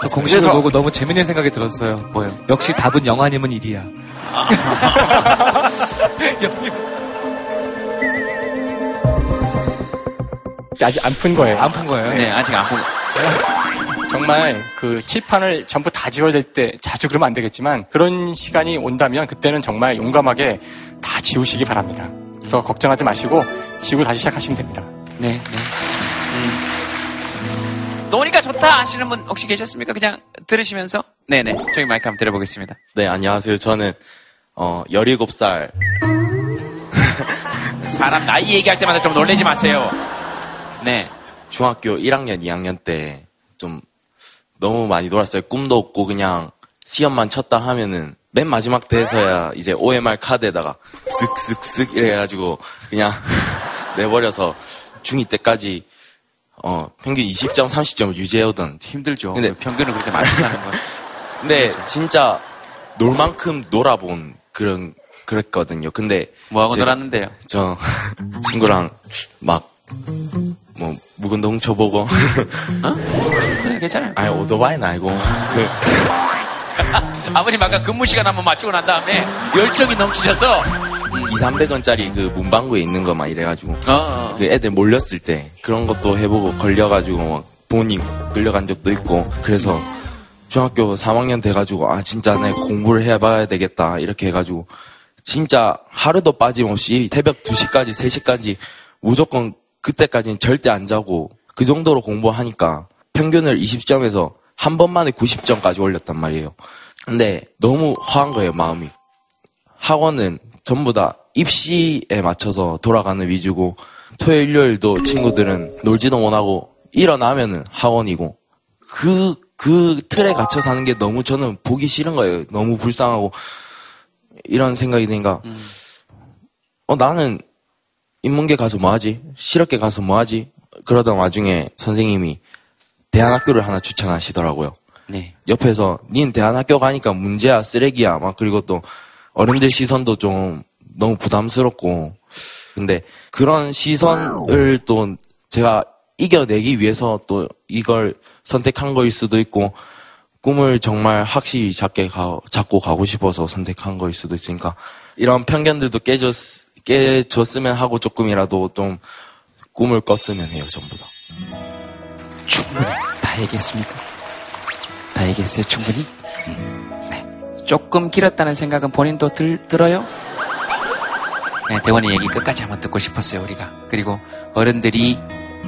저 공식을 그래서- 보고 너무 재밌는 생각이 들었어요. 뭐요? 역시 답은 영아님은 일이야. [LAUGHS] 아직 안 푼 거예요. 안 푼 거예요? 네, 아직 안 푼. 정말 그 칠판을 전부 다 지워야 될 때 자주 그러면 안 되겠지만 그런 시간이 온다면 그때는 정말 용감하게 다 지우시기 바랍니다. 그래서 걱정하지 마시고 지우고 다시 시작하시면 됩니다. 네, 네. 노니까 좋다 하시는 분 혹시 계셨습니까? 그냥 들으시면서? 네네. 저기 마이크 한번 들어보겠습니다. 네, 안녕하세요. 저는, 어, 17살. 사람 나이 얘기할 때마다 좀 놀래지 마세요. 네. 중학교 1학년, 2학년 때 좀 너무 많이 놀았어요. 꿈도 없고 그냥 시험만 쳤다 하면은 맨 마지막 때에서야 이제 OMR 카드에다가 쓱쓱쓱 이래가지고 그냥 [LAUGHS] 내버려서 중2 때까지 어, 평균 20점, 30점을 유지해오던. 힘들죠. 근데 평균을 그렇게 많이 사는 건. [LAUGHS] 근데 진짜 놀 만큼 놀아본 그런, 그랬거든요. 근데. 뭐하고 놀았는데요? 저 [LAUGHS] 친구랑 막, 뭐, 묵은도 훔쳐보고. 네, 괜찮아요. 아니, 오토바이는 아니고. 그, [LAUGHS] 아버님 아까 근무 시간 한번 맞추고 난 다음에 열정이 넘치셔서 2, 300원짜리 그 문방구에 있는 거 막 이래가지고. 어. 그 애들 몰렸을 때 그런 것도 해보고 걸려가지고 막 돈이 끌려간 적도 있고. 그래서 중학교 3학년 돼가지고 아, 진짜 내 공부를 해봐야 되겠다. 이렇게 해가지고 진짜 하루도 빠짐없이 새벽 2시까지, 3시까지 무조건 그때까지는 절대 안 자고 그 정도로 공부하니까 평균을 20점에서 한 번만에 90점까지 올렸단 말이에요. 근데 너무 화한 거예요, 마음이. 학원은 전부 다 입시에 맞춰서 돌아가는 위주고 토요일, 일요일도 친구들은 놀지도 못하고 일어나면은 학원이고 그, 그 틀에 갇혀 사는 게 너무 저는 보기 싫은 거예요. 너무 불쌍하고 이런 생각이 드니까 어, 나는 인문계 가서 뭐 하지? 실업계 가서 뭐 하지? 그러던 와중에 선생님이 대안학교를 하나 추천하시더라고요. 네. 옆에서 닌 대안학교 가니까 문제야 쓰레기야 막 그리고 또 어른들 시선도 좀 너무 부담스럽고 근데 그런 시선을 또 제가 이겨내기 위해서 또 이걸 선택한 거일 수도 있고 꿈을 정말 확실히 잡게 가, 잡고 가고 싶어서 선택한 거일 수도 있으니까 이런 편견들도 깨졌, 깨졌으면 하고 조금이라도 좀 꿈을 꿨으면 해요 전부 다. 충분히 다 얘기했습니까? 다 얘기했어요, 충분히? 네. 조금 길었다는 생각은 본인도 들, 들어요? 네, 대원의 얘기 끝까지 한번 듣고 싶었어요, 우리가. 그리고 어른들이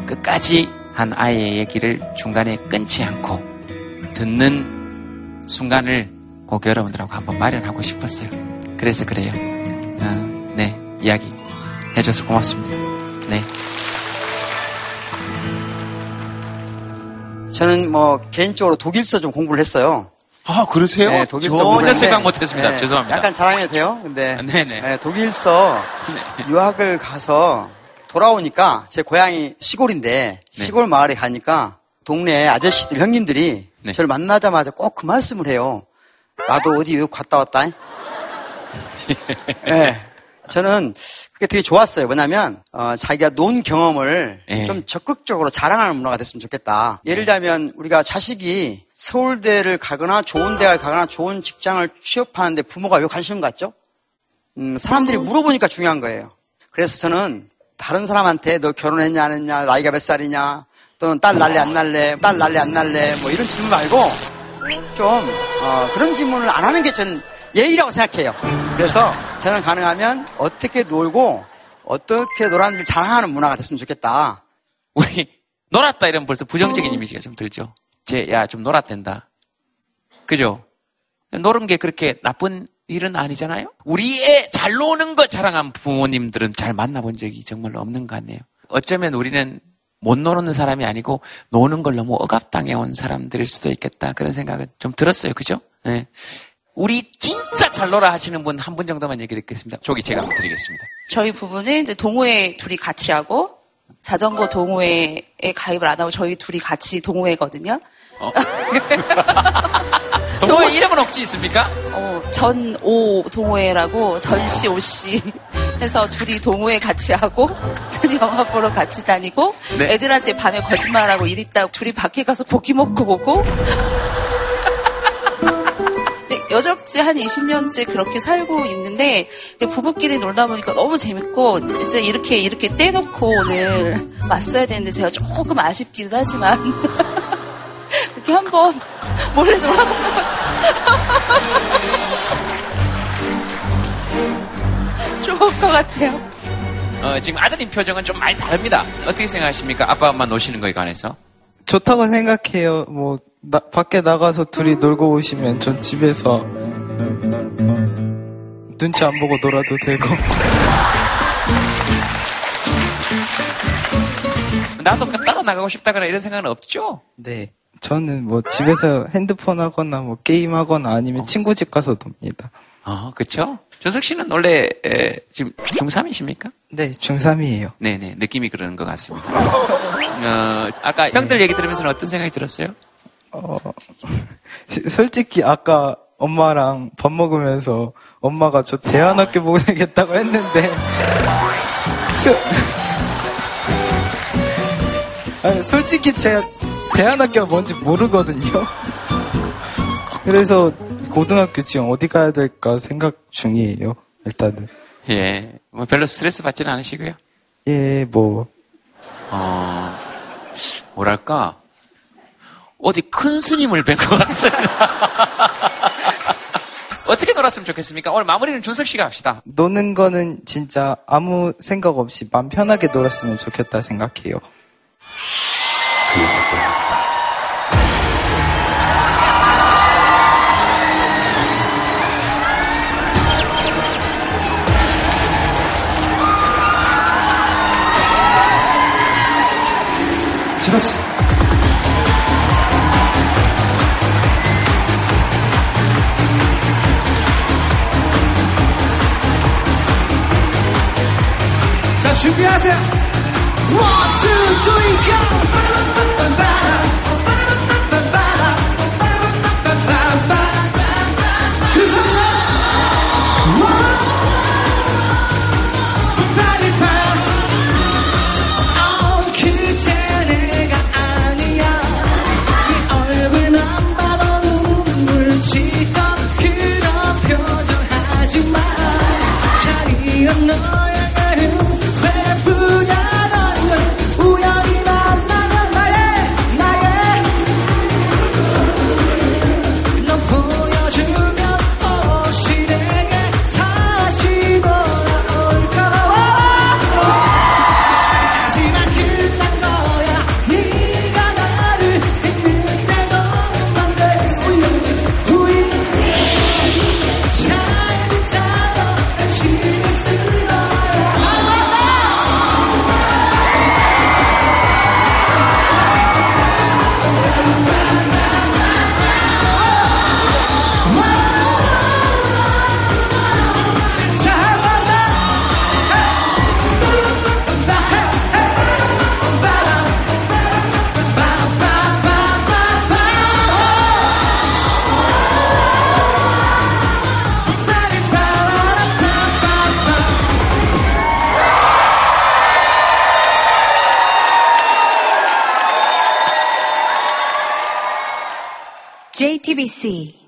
끝까지 한 아이의 얘기를 중간에 끊지 않고 듣는 순간을 꼭 여러분들하고 한번 마련하고 싶었어요. 그래서 그래요. 어, 네, 이야기 해줘서 고맙습니다. 네. 저는 뭐 개인적으로 독일서 좀 공부를 했어요. 아, 그러세요? 네, 독일서 전혀 생각 못했습니다. 네, 죄송합니다. 약간 자랑해도 돼요? 근데 네네. 네, 독일서 유학을 가서 돌아오니까 제 고향이 시골인데 네. 시골 마을에 가니까 동네 아저씨들 형님들이 네. 저를 만나자마자 꼭 그 말씀을 해요. 나도 어디 외국 갔다 왔다. [LAUGHS] 네. 저는 그게 되게 좋았어요. 뭐냐면 어, 자기가 논 경험을 예. 좀 적극적으로 자랑하는 문화가 됐으면 좋겠다. 예를 들면 우리가 자식이 서울대를 가거나 좋은 대학을 가거나 좋은 직장을 취업하는데 부모가 왜 관심 갖죠? 음, 사람들이 물어보니까 중요한 거예요. 그래서 저는 다른 사람한테 너 결혼했냐 안 했냐 나이가 몇 살이냐 또는 딸 날래 안 날래 딸 날래 안 날래 뭐 이런 질문 말고 좀 어, 그런 질문을 안 하는 게전 예의라고 생각해요. 그래서 저는 가능하면 어떻게 놀고 어떻게 놀았는지 자랑하는 문화가 됐으면 좋겠다. 우리 놀았다 이러면 벌써 부정적인 이미지가 좀 들죠. 쟤, 야, 좀 놀았댄다. 그죠? 노는 게 그렇게 나쁜 일은 아니잖아요? 우리의 잘 노는 거 자랑한 부모님들은 잘 만나본 적이 정말 없는 것 같네요. 어쩌면 우리는 못 노는 사람이 아니고 노는 걸 너무 억압당해 온 사람들일 수도 있겠다. 그런 생각은 좀 들었어요. 그죠? 네. 우리 진짜 잘 놀아 하시는 분한분 정도만 얘기 듣겠습니다. 저기 제가 한번 드리겠습니다. 저희 부부는 이제 동호회 둘이 같이 하고 자전거 동호회에 가입을 안 하고 저희 둘이 같이 동호회거든요. [LAUGHS] 동호회 이름은 혹시 있습니까? 어, 전오 동호회라고 전씨 오씨 [LAUGHS] 해서 둘이 동호회 같이 하고 둘이 영화 보러 같이 다니고 네. 애들한테 밤에 거짓말하고 일 있다고 둘이 밖에 가서 고기 먹고 오고 여적지 한 20년째 그렇게 살고 있는데 부부끼리 놀다 보니까 너무 재밌고 이제 이렇게 이렇게 떼놓고 오늘 왔어야 되는데 제가 조금 아쉽기도 하지만 [LAUGHS] 이렇게 한번 몰래 놀아보는 것도 좋을 것 같아요. 어, 지금 아드님 표정은 좀 많이 다릅니다. 어떻게 생각하십니까? 아빠 엄마 노시는 거에 관해서? 좋다고 생각해요. 뭐 나- 밖에 나가서 둘이 놀고 오시면 전 집에서 눈치 안 보고 놀아도 되고. [LAUGHS] 나도 따라 나가고 싶다거나 이런 생각은 없죠? 네. 저는 뭐 집에서 핸드폰 하거나 뭐 게임 하거나 아니면 친구 집 가서 놉니다. 어, 그쵸? 조석 씨는 원래 에, 지금 중3이십니까? 네, 중3이에요. 네네, 느낌이 그러는 것 같습니다. [LAUGHS] 어, 아까 형들 얘기 들으면서는 어떤 생각이 들었어요? 어, 시- [LAUGHS] 솔직히 아까 엄마랑 밥 먹으면서 엄마가 저 대안학교 보내겠다고 했는데 소- [LAUGHS] 아니, 솔직히 제가 대안학교가 뭔지 모르거든요. [LAUGHS] 그래서 고등학교 지금 어디 가야 될까 생각 중이에요. 일단은 예, 뭐 별로 스트레스 받지는 않으시고요. 예, 뭐 어, 뭐랄까, 어디 큰 스님을 뵌 것 같아요. [LAUGHS] 어떻게 놀았으면 좋겠습니까? 오늘 마무리는 준석 씨가 합시다. 노는 거는 진짜 아무 생각 없이 맘 편하게 놀았으면 좋겠다 생각해요. 지박수. 자, 준비하세요. One, two, three, go! BBC